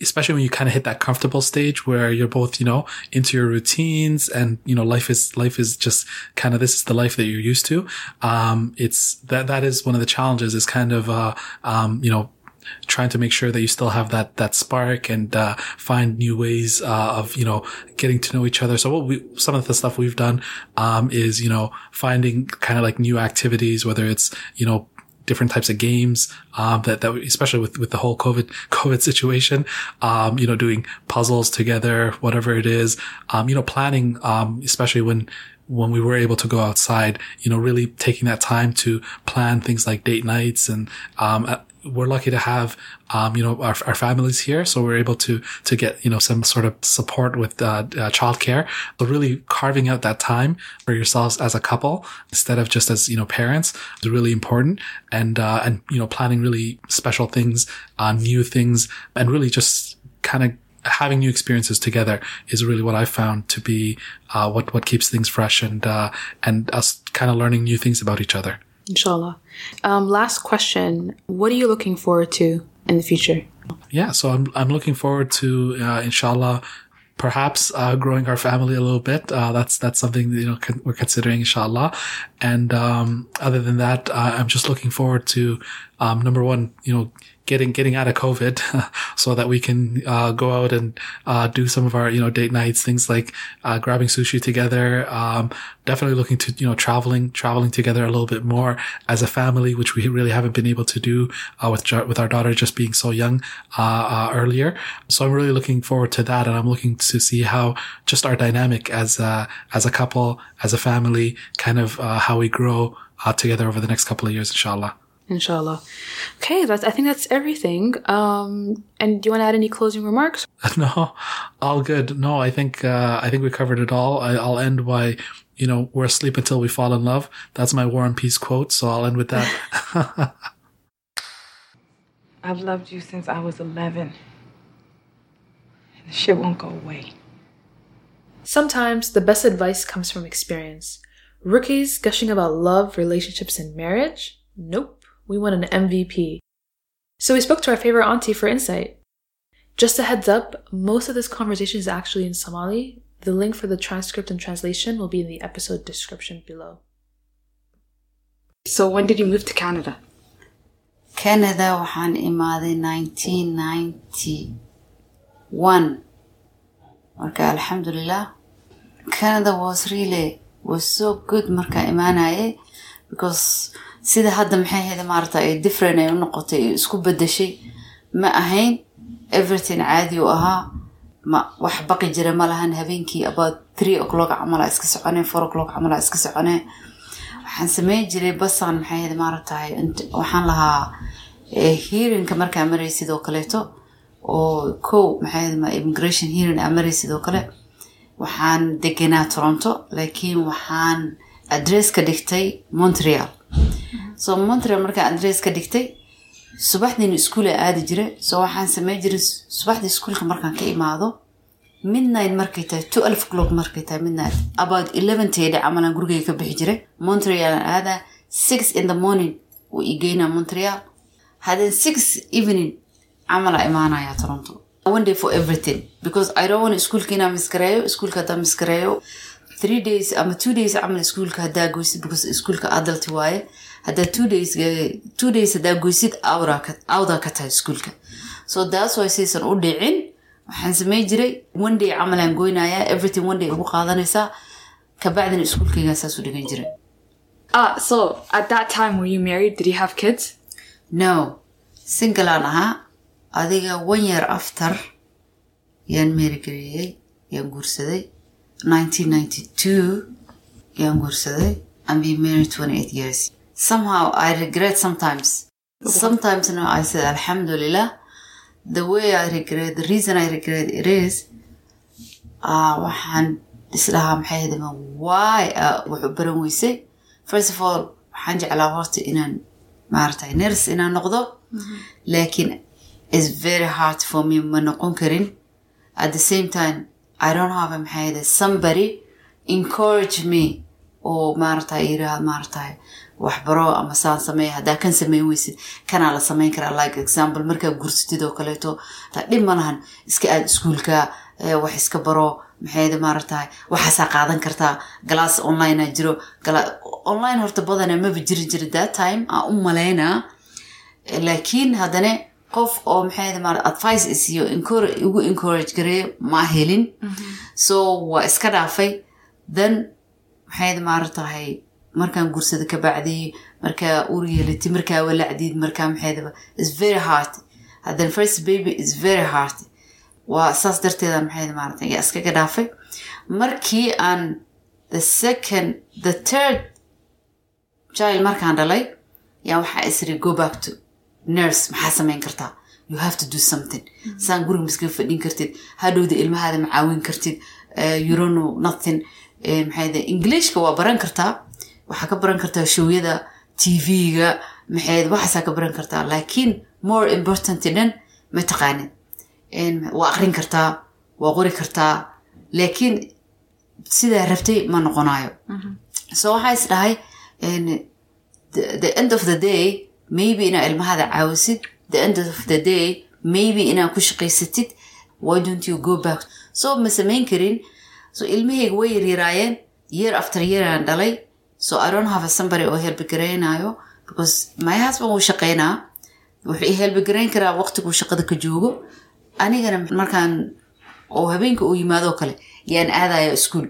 especially when you kind of hit that comfortable stage where you're both, you know, into your routines and, you know, life is, life is just kind of, this is the life that you're used to. Um, it's that, that is one of the challenges is kind of, uh, um, you know, trying to make sure that you still have that that spark and uh, find new ways uh, of you know getting to know each other. So what we some of the stuff we've done um, is you know finding kind of like new activities, whether it's you know different types of games um, that that especially with with the whole COVID COVID situation, um, you know doing puzzles together, whatever it is, um, you know planning, um, especially when when we were able to go outside, you know, really taking that time to plan things like date nights and, um, we're lucky to have, um, you know, our, our families here. So we're able to, to get, you know, some sort of support with, uh, uh childcare. But really carving out that time for yourselves as a couple instead of just as, you know, parents is really important. And, uh, and, you know, planning really special things, uh, new things and really just kind of having new experiences together is really what I found to be uh, what what keeps things fresh and uh, and us kind of learning new things about each other. Inshallah. Um, last question. What are you looking forward to in the future? Yeah, so I'm I'm looking forward to uh, inshallah perhaps uh, growing our family a little bit. Uh, that's that's something that, you know con- we're considering, inshallah. And um, other than that, uh, I'm just looking forward to um, number one, you know, getting getting out of COVID, so that we can uh, go out and uh, do some of our you know date nights, things like uh, grabbing sushi together. Um, definitely looking to you know traveling traveling together a little bit more as a family, which we really haven't been able to do uh, with with our daughter just being so young uh, uh, earlier. So I'm really looking forward to that, and I'm looking to see how just our dynamic as a, as a couple, as a family, kind of how we grow uh, together over the next couple of years, inshallah. Inshallah. Okay, that's I think that's everything. Um, and do you want to add any closing remarks? No, all good. No, I think uh, I think we covered it all. I, I'll end by, you know, we're asleep until we fall in love. That's my War and Peace quote. So I'll end with that. I've loved you since I was 11. And the shit won't go away. Sometimes the best advice comes from experience. Rookies gushing about love, relationships, and marriage? Nope. We want an MVP. So we spoke to our favorite auntie for insight. Just a heads up, most of this conversation is actually in Somali. The link for the transcript and translation will be in the episode description below. So when did you move to Canada? Canada waxaan imaaday 1991 marka alxamdulilah Canada was really was so good markaa imaanayay because sida hadda maxay ahayd maarata ay different ay u noqotay ay isku bedeshay ma ahayn everything caadi u ahaa. Ma wax baqi jira ma lahan habeenkii about three o'clock camal iska soconee four o'clock camal iska soconee waxaan sameyn jiray basan maxay ahayd maaratahay waxaan lahaa hearingka markaa maraysid oo kaleeto oo kow maxay ahayd ma immigration hearing aa maraysid oo kale. Waxaan degenaa toronto laakiin waxaan adress ka dhigtay montreal montreal markaan adress ka dhigtay? Subaxdiina iskuula aadi jira so waxaan samey jiray subaxdii iskuulka markaan ka imaado. Midnight markay tahay twelve o'clock markay tahay midnight. About eleven teedhe camalaan gurigayga ka bixi jiray. Montreal aan aadaa. Six in the morning wuu igeynaa montreal. Haddeen six evening camalaa imaanaya toronto. One day for everything because i don't want iskuulka miskareeyo iskuulka haddaan miskareeyo three days ama two days camal iskuulka haddaa goysid because iskuulka adult waaye. Haddaa two days two days haddaa goysid awdaa ka tahay iskuulka so that's why saysan u dhicin waxaan samey jiray. One day camalaan goynayaa everything one day ugu qaadanaysaa kabacdina iskuulkaygaa saas u dhigan jiray. Ah, so at that time were you married? Did you have kids? no. Singalaan ahaa. Adiga one year after yaan meerigareeyey yaan guursaday 1992 yaan guursaday and been married 28 years. Somehow i regret sometimes. Sometimes no i said alhamdulillah. The way i regret the reason i regret it is uh, waxaan isdhahaa maxay ahayd why uh, wax u baran weysay first of all waxaan jeclaa horta inaan maaragtay nurse inaan noqdo. Laakiin it's very hard for me ma noqon karin. At the same time i don't have maxay ahayd somebody. Encourage me. Oo maaragtay yiraahdo maaragtay waxbaro ama saan sameeya? Haddaa kan sameyn weysid kanaa la sameyn karaa? Like example markaa gursatid oo kaleeto taa dhib ma lahan. Iska aad iskuulka eh, wax iska baro. Maxayda maaragtahay waxaasaa qaadan kartaa. Galaas online a jiro. Online horta badana maba jirin jira that time. Aan u malaynaa laakiin haddana qof oo maara advice isiyo igu encourage gareeyo ma helin. So waa iska dhaafay. Then maxayda maaragtahay markaan gursada ka bacdii markaa ur yeelatid markaa walacdid markaa maxaydaba is very hard. Haddana first baby is very hard. Waa saas darteeda maxayda maarata yaa iskaga dhaafay. Markii aan the second the third child markaan dhalay yaa waxaa isri go back to nurse maxaa samayn kartaa you have to do something. Saan guriga miskaga fadhin kartid? Hadhowda ilmahaada macaawin kartid? Eh, you don't know nothing. Eh, maxayda englishka waa baran kartaa waxaa ka baran kartaa showyada tv-ga maxayd waxaasaa ka baran kartaa laakiin more important dhan ma taqaanid. En waa aqrin kartaa waa qori kartaa laakiin sidaa rabtay ma noqonayo so waxaa is dhahay the end of the day maybe inaa ilmahaada caawisid the end of the day maybe inaa ku shaqaysatid why don't you go back? So ma samayn karin. So ilmahayga way yaryaraayeen year after year aan dhalay. So i don't have a somebody oo helbigaraynayo because my husband wuu shaqaynaa. Wuxuu i helbigarayn karaa waqtiguu shaqada ka joogo. Anigana markaan oo habeenka uu yimaadoo kale yaan aadaya iskuol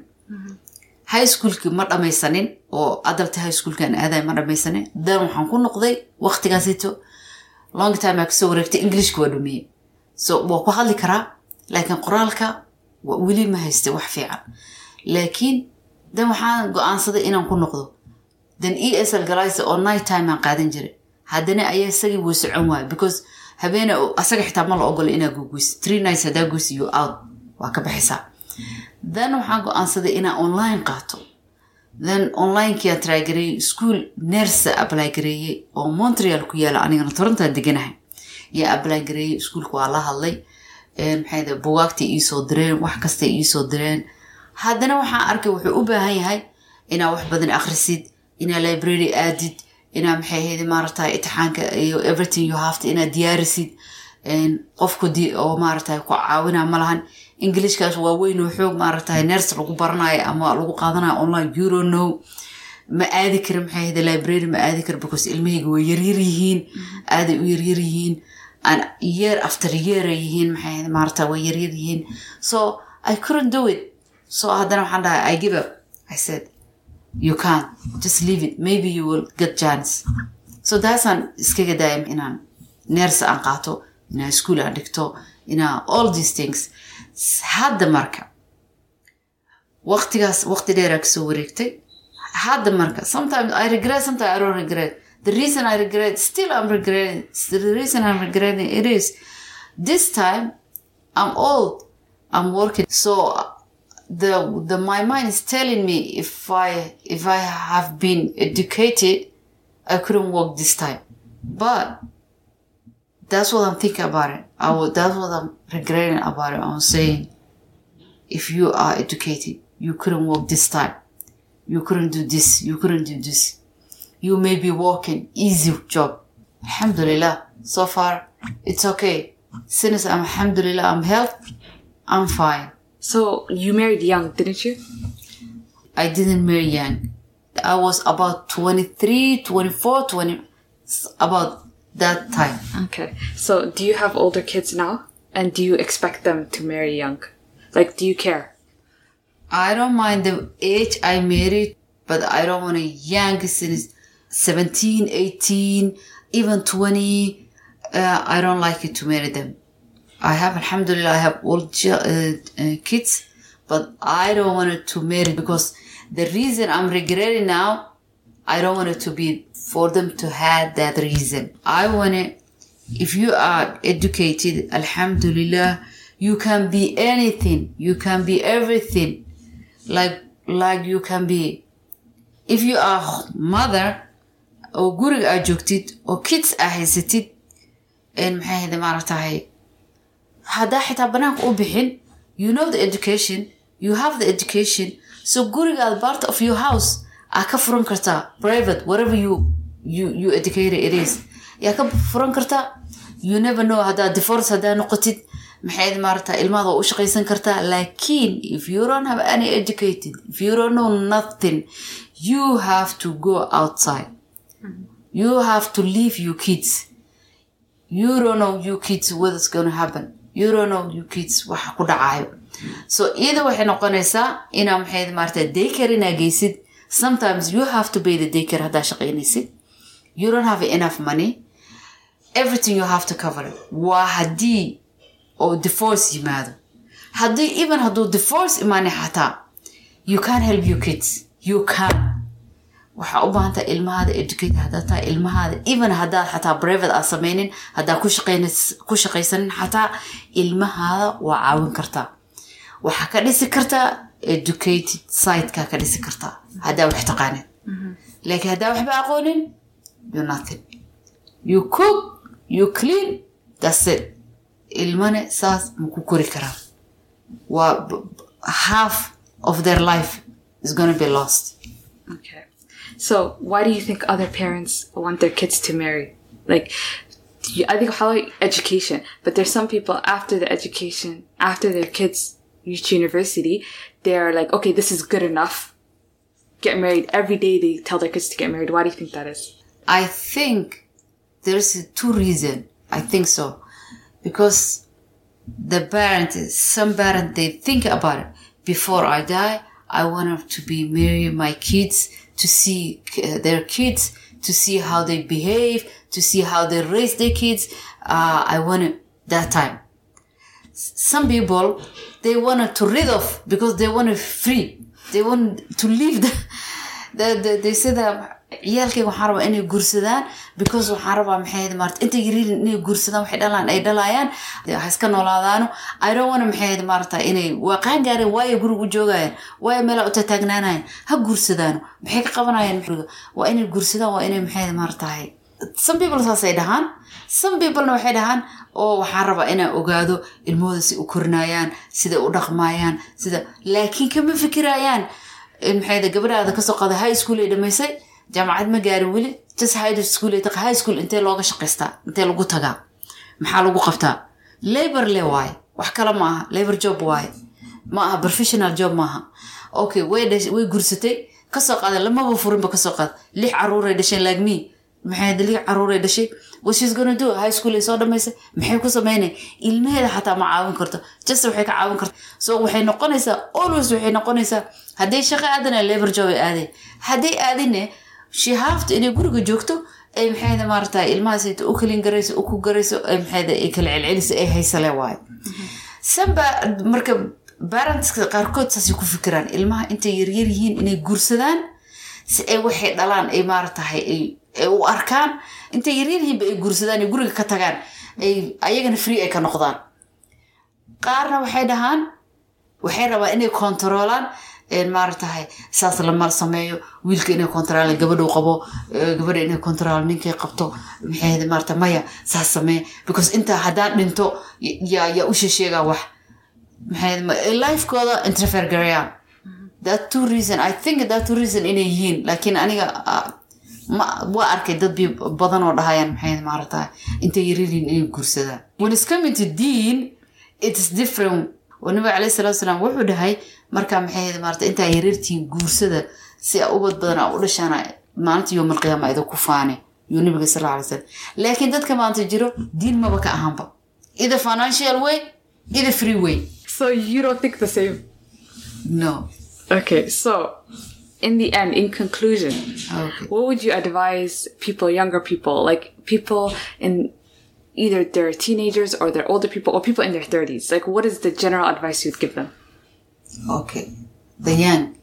high schoolki ma dhamaysanin oo adalta high schoolkaan aadaya ma dhamaysanin. Dan waxaan ku noqday waqtigaasito long time aa ka soo wareegtay englishka waa dhumiyey so waa ku hadli karaa laakiin qoraalka weli ma haystay wax fiican. Laakiin dan waxaan go'aansaday inaan ku noqdo. Dan e s l galaysa oo night time aan qaadan jiray. Haddana ayaa isagii wuu socon waaya because habeena asaga xitaa ma la ogolo inaa gogoysid three nights haddaa goysi you out waa ka baxaysaa then waxaan go'aansaday inaan online qaato. Then onlinekii aan trygareeyey school nersa apply gareeyey oo montreal ku yaalla anigana torontaa deganahay. Yaa apply gareeyey iskuulka waa la hadlay. Maxay da bugaagtay iisoo direen wax kastay iisoo direen. Haddana waxaan arkay wuxuu u baahan yahay inaa wax badan akhrisid inaa library aadid inaa maxay ahayd maaragtay itixaanka iyo everything you have to inaa diyaarisid. Qofku oo maaragtay ku caawinaa ma lahan englishkaas waa weyn oo xoog maaragtay ners lagu baranayo ama lagu qaadanayo online euro ma aadi kara maxay ahayd library ma aadi kara because ilmahayga way yaryar yihiin aaday u yaryar yihiin and year after year ay yihiin maxay ahayd maaragtay way yaryar yihiin. So i couldn't do it. So haddana waxaan dhahay i give up. I said you can't. Just leave it. Maybe you will get chance. So taasaan iskaga daayam inaan neers aan qaato inaan school aan dhigto inaa all these things hadda marka waqtigaas waqti dheeraa ka soo wareegtay hadda marka sometimes i regret sometimes i don't regret. The reason i regret still i'm regretting the reason i'm regretting it is this time i'm old. I'm working. So the the my mind is telling me if I if I have been educated, I couldn't work this time. But that's what I'm thinking about it. I will, that's what I'm regretting about it. I'm saying, if you are educated, you couldn't work this time. You couldn't do this. You couldn't do this. You may be working easy job. Alhamdulillah. So far, it's okay. Since I'm Alhamdulillah, I'm healthy. I'm fine. So you married young, didn't you? I didn't marry young. I was about 23, 24, 20, about that time. Okay. So do you have older kids now? And do you expect them to marry young? Like, do you care? I don't mind the age I married, but I don't want a young since 17, 18, even 20. Uh, I don't like it to marry them. I have, alhamdulillah, I have old uh, uh, kids, but I don't want it to marry because the reason I'm regretting now, I don't want it to be for them to have that reason. I want it, if you are educated, alhamdulillah, you can be anything. You can be everything. Like, like you can be, if you are mother, oo guriga aad joogtid oo kids aa haysatid maxay ahayde maaragtahay haddaa you know the education you have the education so gurigaad part of your house aa ka furan kartaa private whatever you you you educated it is. Yaa ka furan kartaa you never know haddaa divorce haddaa noqotid maxayd maaragtaa ilmaada u shaqaysan kartaa laakiin if you don't have any educated if you don't know nothing you have to go outside. You have to leave your kids. You don't know your kids what's gonna happen. You don't know your kids waxa ku dhacayo so iyada waxay noqonaysaa inaa maxayd maaragtaa daycare inaa geysid sometimes you have to pay the daycare haddaa shaqaynaysid you don't have enough money. Everything you have to cover. Waa haddii oo divorce yimaado haddii even hadduu divorce imaanay xataa you can help your kids. You can waxaa u baahan tahay ilmahaada educate haddaa tahay ilmahaada even haddaad xataa private aad samaynin haddaa ku shaqaysanin xataa ilmahaada waa caawin kartaa waxaa ka dhisi kartaa educated siteka ka dhisi kartaa haddaa wax taqaanin. Laakiin haddaa waxba aqoonin you nothing. You cook you clean it. Ilmane saas ma ku kori karaa waa half of their life is gonna be lost. Okay. So why do you think other parents want their kids to marry? Like, I think how education, but there's some people after the education, after their kids reach university, they're like, okay, this is good enough. Get married every day. They tell their kids to get married. Why do you think that is? I think there's two reason. I think so because the parent, some parent, they think about it. Before I die, I want to be marry my kids to see uh, their kids, to see how they behave, to see how they raise their kids. Uh, I want that time. Some people they want to rid of because they want free. They want to leave the, the, the they say that ciyaalkayga waxaan rabaa inay guursadaan because waxaan rabaa maxay ahayd maarata inta yariin inay guursadaan waxay dhalaan ay dhalayaan ha iska noolaadaano i don't want maxay maarata inay waa qaan gaareen waayo guriga u joogayaan waayo meelaa u tataagnaanayaan ha guursadaano maxay ka qabanayaan waa inay guursadaan waa inay maxay maaratahay some people saasay dhahaan. Some peoplena waxay dhahaan oo waxaan rabaa inaan ogaado ilmahooda si u korinayaan sida u dhaqmayaan sida laakiin kama fikirayaan in maxay ahayd gabadhaada ka soo qaada high school ay dhamaysay jaamacad ma gaarin weli just high school ay taqa high school intee looga shaqaystaa intee lagu tagaa maxaa lagu qabtaa? Labor le waaye wax kale ma aha labor job waaye ma aha professional job maaha okay way gursatay ka soo qaada lamaba furinba ka soo qaada lix caruuray dhasheen laagmi maxay lix caruuray dhashay? What she's gonna do? High school ay soo dhamaysay maxay ku sameynay? Ilmaheeda xataa ma caawin karto. Just waxay ka caawin karta so waxay noqonaysaa always waxay noqonaysaa hadday shaqo aadana labor job ay aadeen. Hadday have to inay guriga joogto ay maxayda maarata ilmahaas inta u kalin garayso u ku garayso ay maxayda ay kala celceliso ay haysale waayo. Sanba marka parentska qaarkood saasay ku fikiraan ilmaha intay yaryar yihiin inay guursadaan si ay waxay dhalaan ay maaratahay ay ay u arkaan. Intay yaryar yihiinba ay guursadaan ay guriga ka tagaan ay ayagana free ay ka noqdaan. Qaarna waxay dhahaan waxay rabaa inay kontaroolaan maaratahay saas lama sameeyo wiilka inay kontraal gabadhu qabo gabadha inay kontraal ninkay qabto maxay maarata maya saas samee because intaa haddaan dhinto yaa u sheesheegaa wax. Maxay ma- lifekooda interfere that two reason i think that two reason inay yihiin laakiin aniga ah, waa arkay dad bi badan oo dhahayaan maxay maarata intay yarilin inay guursadaan when it's coming to deen it's different. Oo nabiga calayhi salaatu wasalaam wuxuu dhahay markaa maxay maarata intaa yarirtiin guursada si a ubad badan a u dhashaana maalinta yowm alqiyaama idinku faane yuu nabiga sal alla alay slam laakiin dadka maanta jiro diin maba ka ahanba either financial way either free way. So you don't think the same? no. Okay, so in the end, in conclusion, what would you advise people, younger people, like people in either they're teenagers or they're older people or people in their 30s? Like, what is the general advice you'd give them? Okay. The young.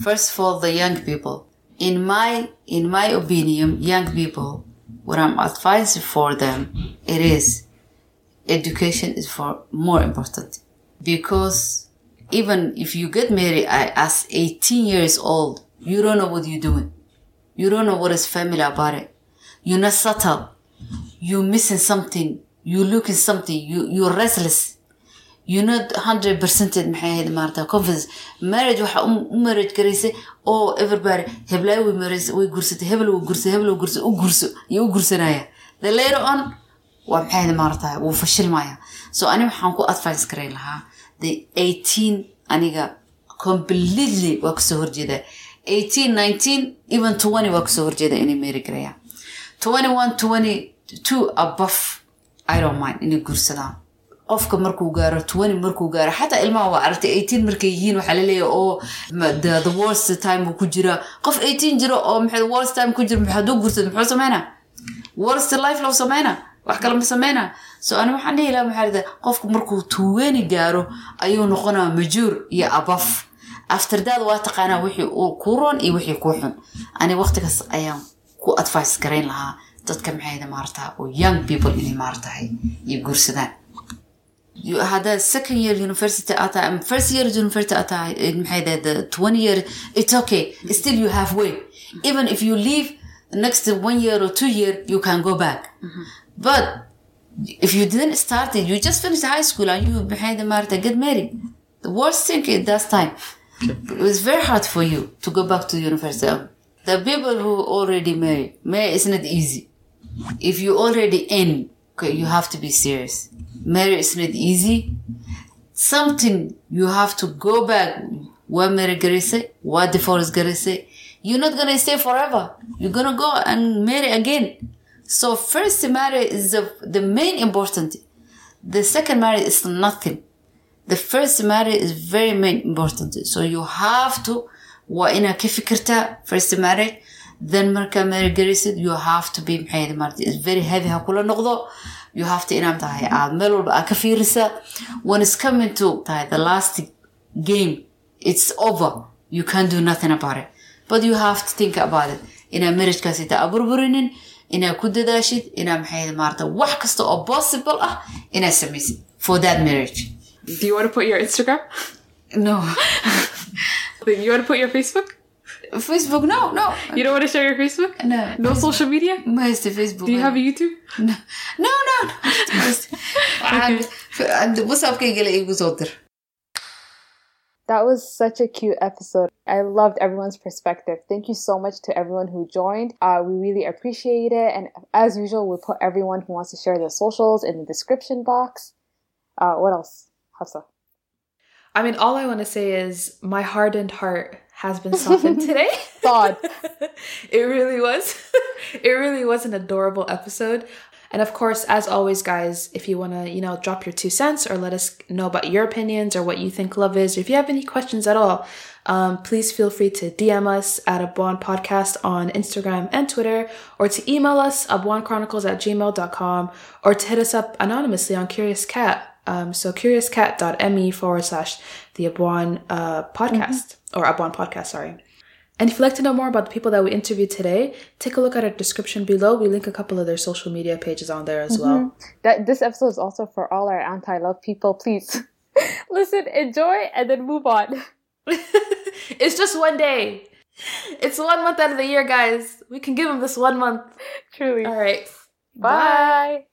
First of all, the young people. In my in my opinion, young people, what I'm advising for them, it is education is for more important. Because even if you get married as 18 years old, you don't know what you're doing. You don't know what is family about it. You're not subtle. You're missing something. You're looking something. You you're restless. you're not 100 percented maxay ahayd maarata confidence marriage waxa u u marriage garaysay oo everybody heblaay way marriage way gursatay hebel way gursatay hebel way gursatay u later on waa maxay ahayd maarata wuu so ani waxaan ku advice lahaa 18 aniga completely waa ka soo horjeeda. 18 19 even 20 waa ka soo horjeeda inay marry garayaan 21 22 above i don't mind inay gursadaan. Qofka markuu gaaro 20 markuu gaaro xataa ilmaha waa aragtay 18 markay yihiin waxaa la leeyahay oo ma- the, worst time ku jiraa qof 18 jiro oo maxay worst time ku jiro maxaaduu gursada muxuu sameynaa worst life loo sameynaa wax kale ma sameynaa? So ani waxaan dhihi lahaa maxaa lada qofku markuu tuweeni gaaro ayuu noqonaa majuur iyo abaf after that waa taqaanaa wixii uu kuu roon iyo wixii kuu xun. Ani waqtigaas ayaan ku advice garayn lahaa dadka maxay maartaa oo young people inay maartahay iyo guursadaan. Haddaad second year university aad tahay first year university aad tahay maxay the 20 year it's okay still you have way. Even if you leave next one year or two year you can go back. Mm-hmm. But if you didn't start it you just finished high school and you behind the maarata get married. The worst thing is that time. It was very hard for you to go back to university. The people who already married marriage is not easy. If you already in okay, you have to be serious. Marriage is not easy. Something you have to go back. Marry garaysay waa divorce you're not gonna stay forever. You're gonna go and marry again. So first marriage is the, the main important the second marriage is nothing. The first marriage is very main important so you have to waa inaad ka fikirtaa first marriage then markaa marry garaysid you have to be maxay ahayd maaragtay it's very heavy. ha kula noqdo you have to inaad tahay aad meel walba aad ka fiirisaa when it's coming to tahay the last game it's over. You can't do nothing about it but you have to think about it inaad marriagekaas inta aburburinin inaad ku dadaashid inaad maxay ahayd maaragta wax kasta oo possible ah inaad samaysid for that marriage Do you want to put your Instagram? No. you want to put your Facebook? Facebook? No, no. You don't want to share your Facebook? No. No social media? Ma haysta Facebook. Do you have a YouTube? No, no, no. no. WhatsApp-kayga la iigu soo dir. That was such a cute episode. I loved everyone's perspective. Thank you so much to everyone who joined. Uh, we really appreciate it. And as usual, we'll put everyone who wants to share their socials in the description box. Uh, what else? Hafsa. I mean, all I want to say is my hardened heart has been softened today. Thawed. it really was. it really was an adorable episode. And of course, as always, guys, if you want to, you know, drop your two cents or let us know about your opinions or what you think love is, or if you have any questions at all, um, please feel free to DM us at Abwaan Podcast on Instagram and Twitter, or to email us, abwaanchronicles at gmail.com, or to hit us up anonymously on Curious Cat. Um, so curiouscat.me forward slash the Abwaan uh, podcast, or Abwaan podcast, sorry. And if you'd like to know more about the people that we interviewed today, take a look at our description below. We link a couple of their social media pages on there as well. Mhm. That this episode is also for all our anti-love people. Please listen, enjoy, and then move on. it's just one day. It's one month out of the year, guys. We can give them this one month. Truly. All right. Bye.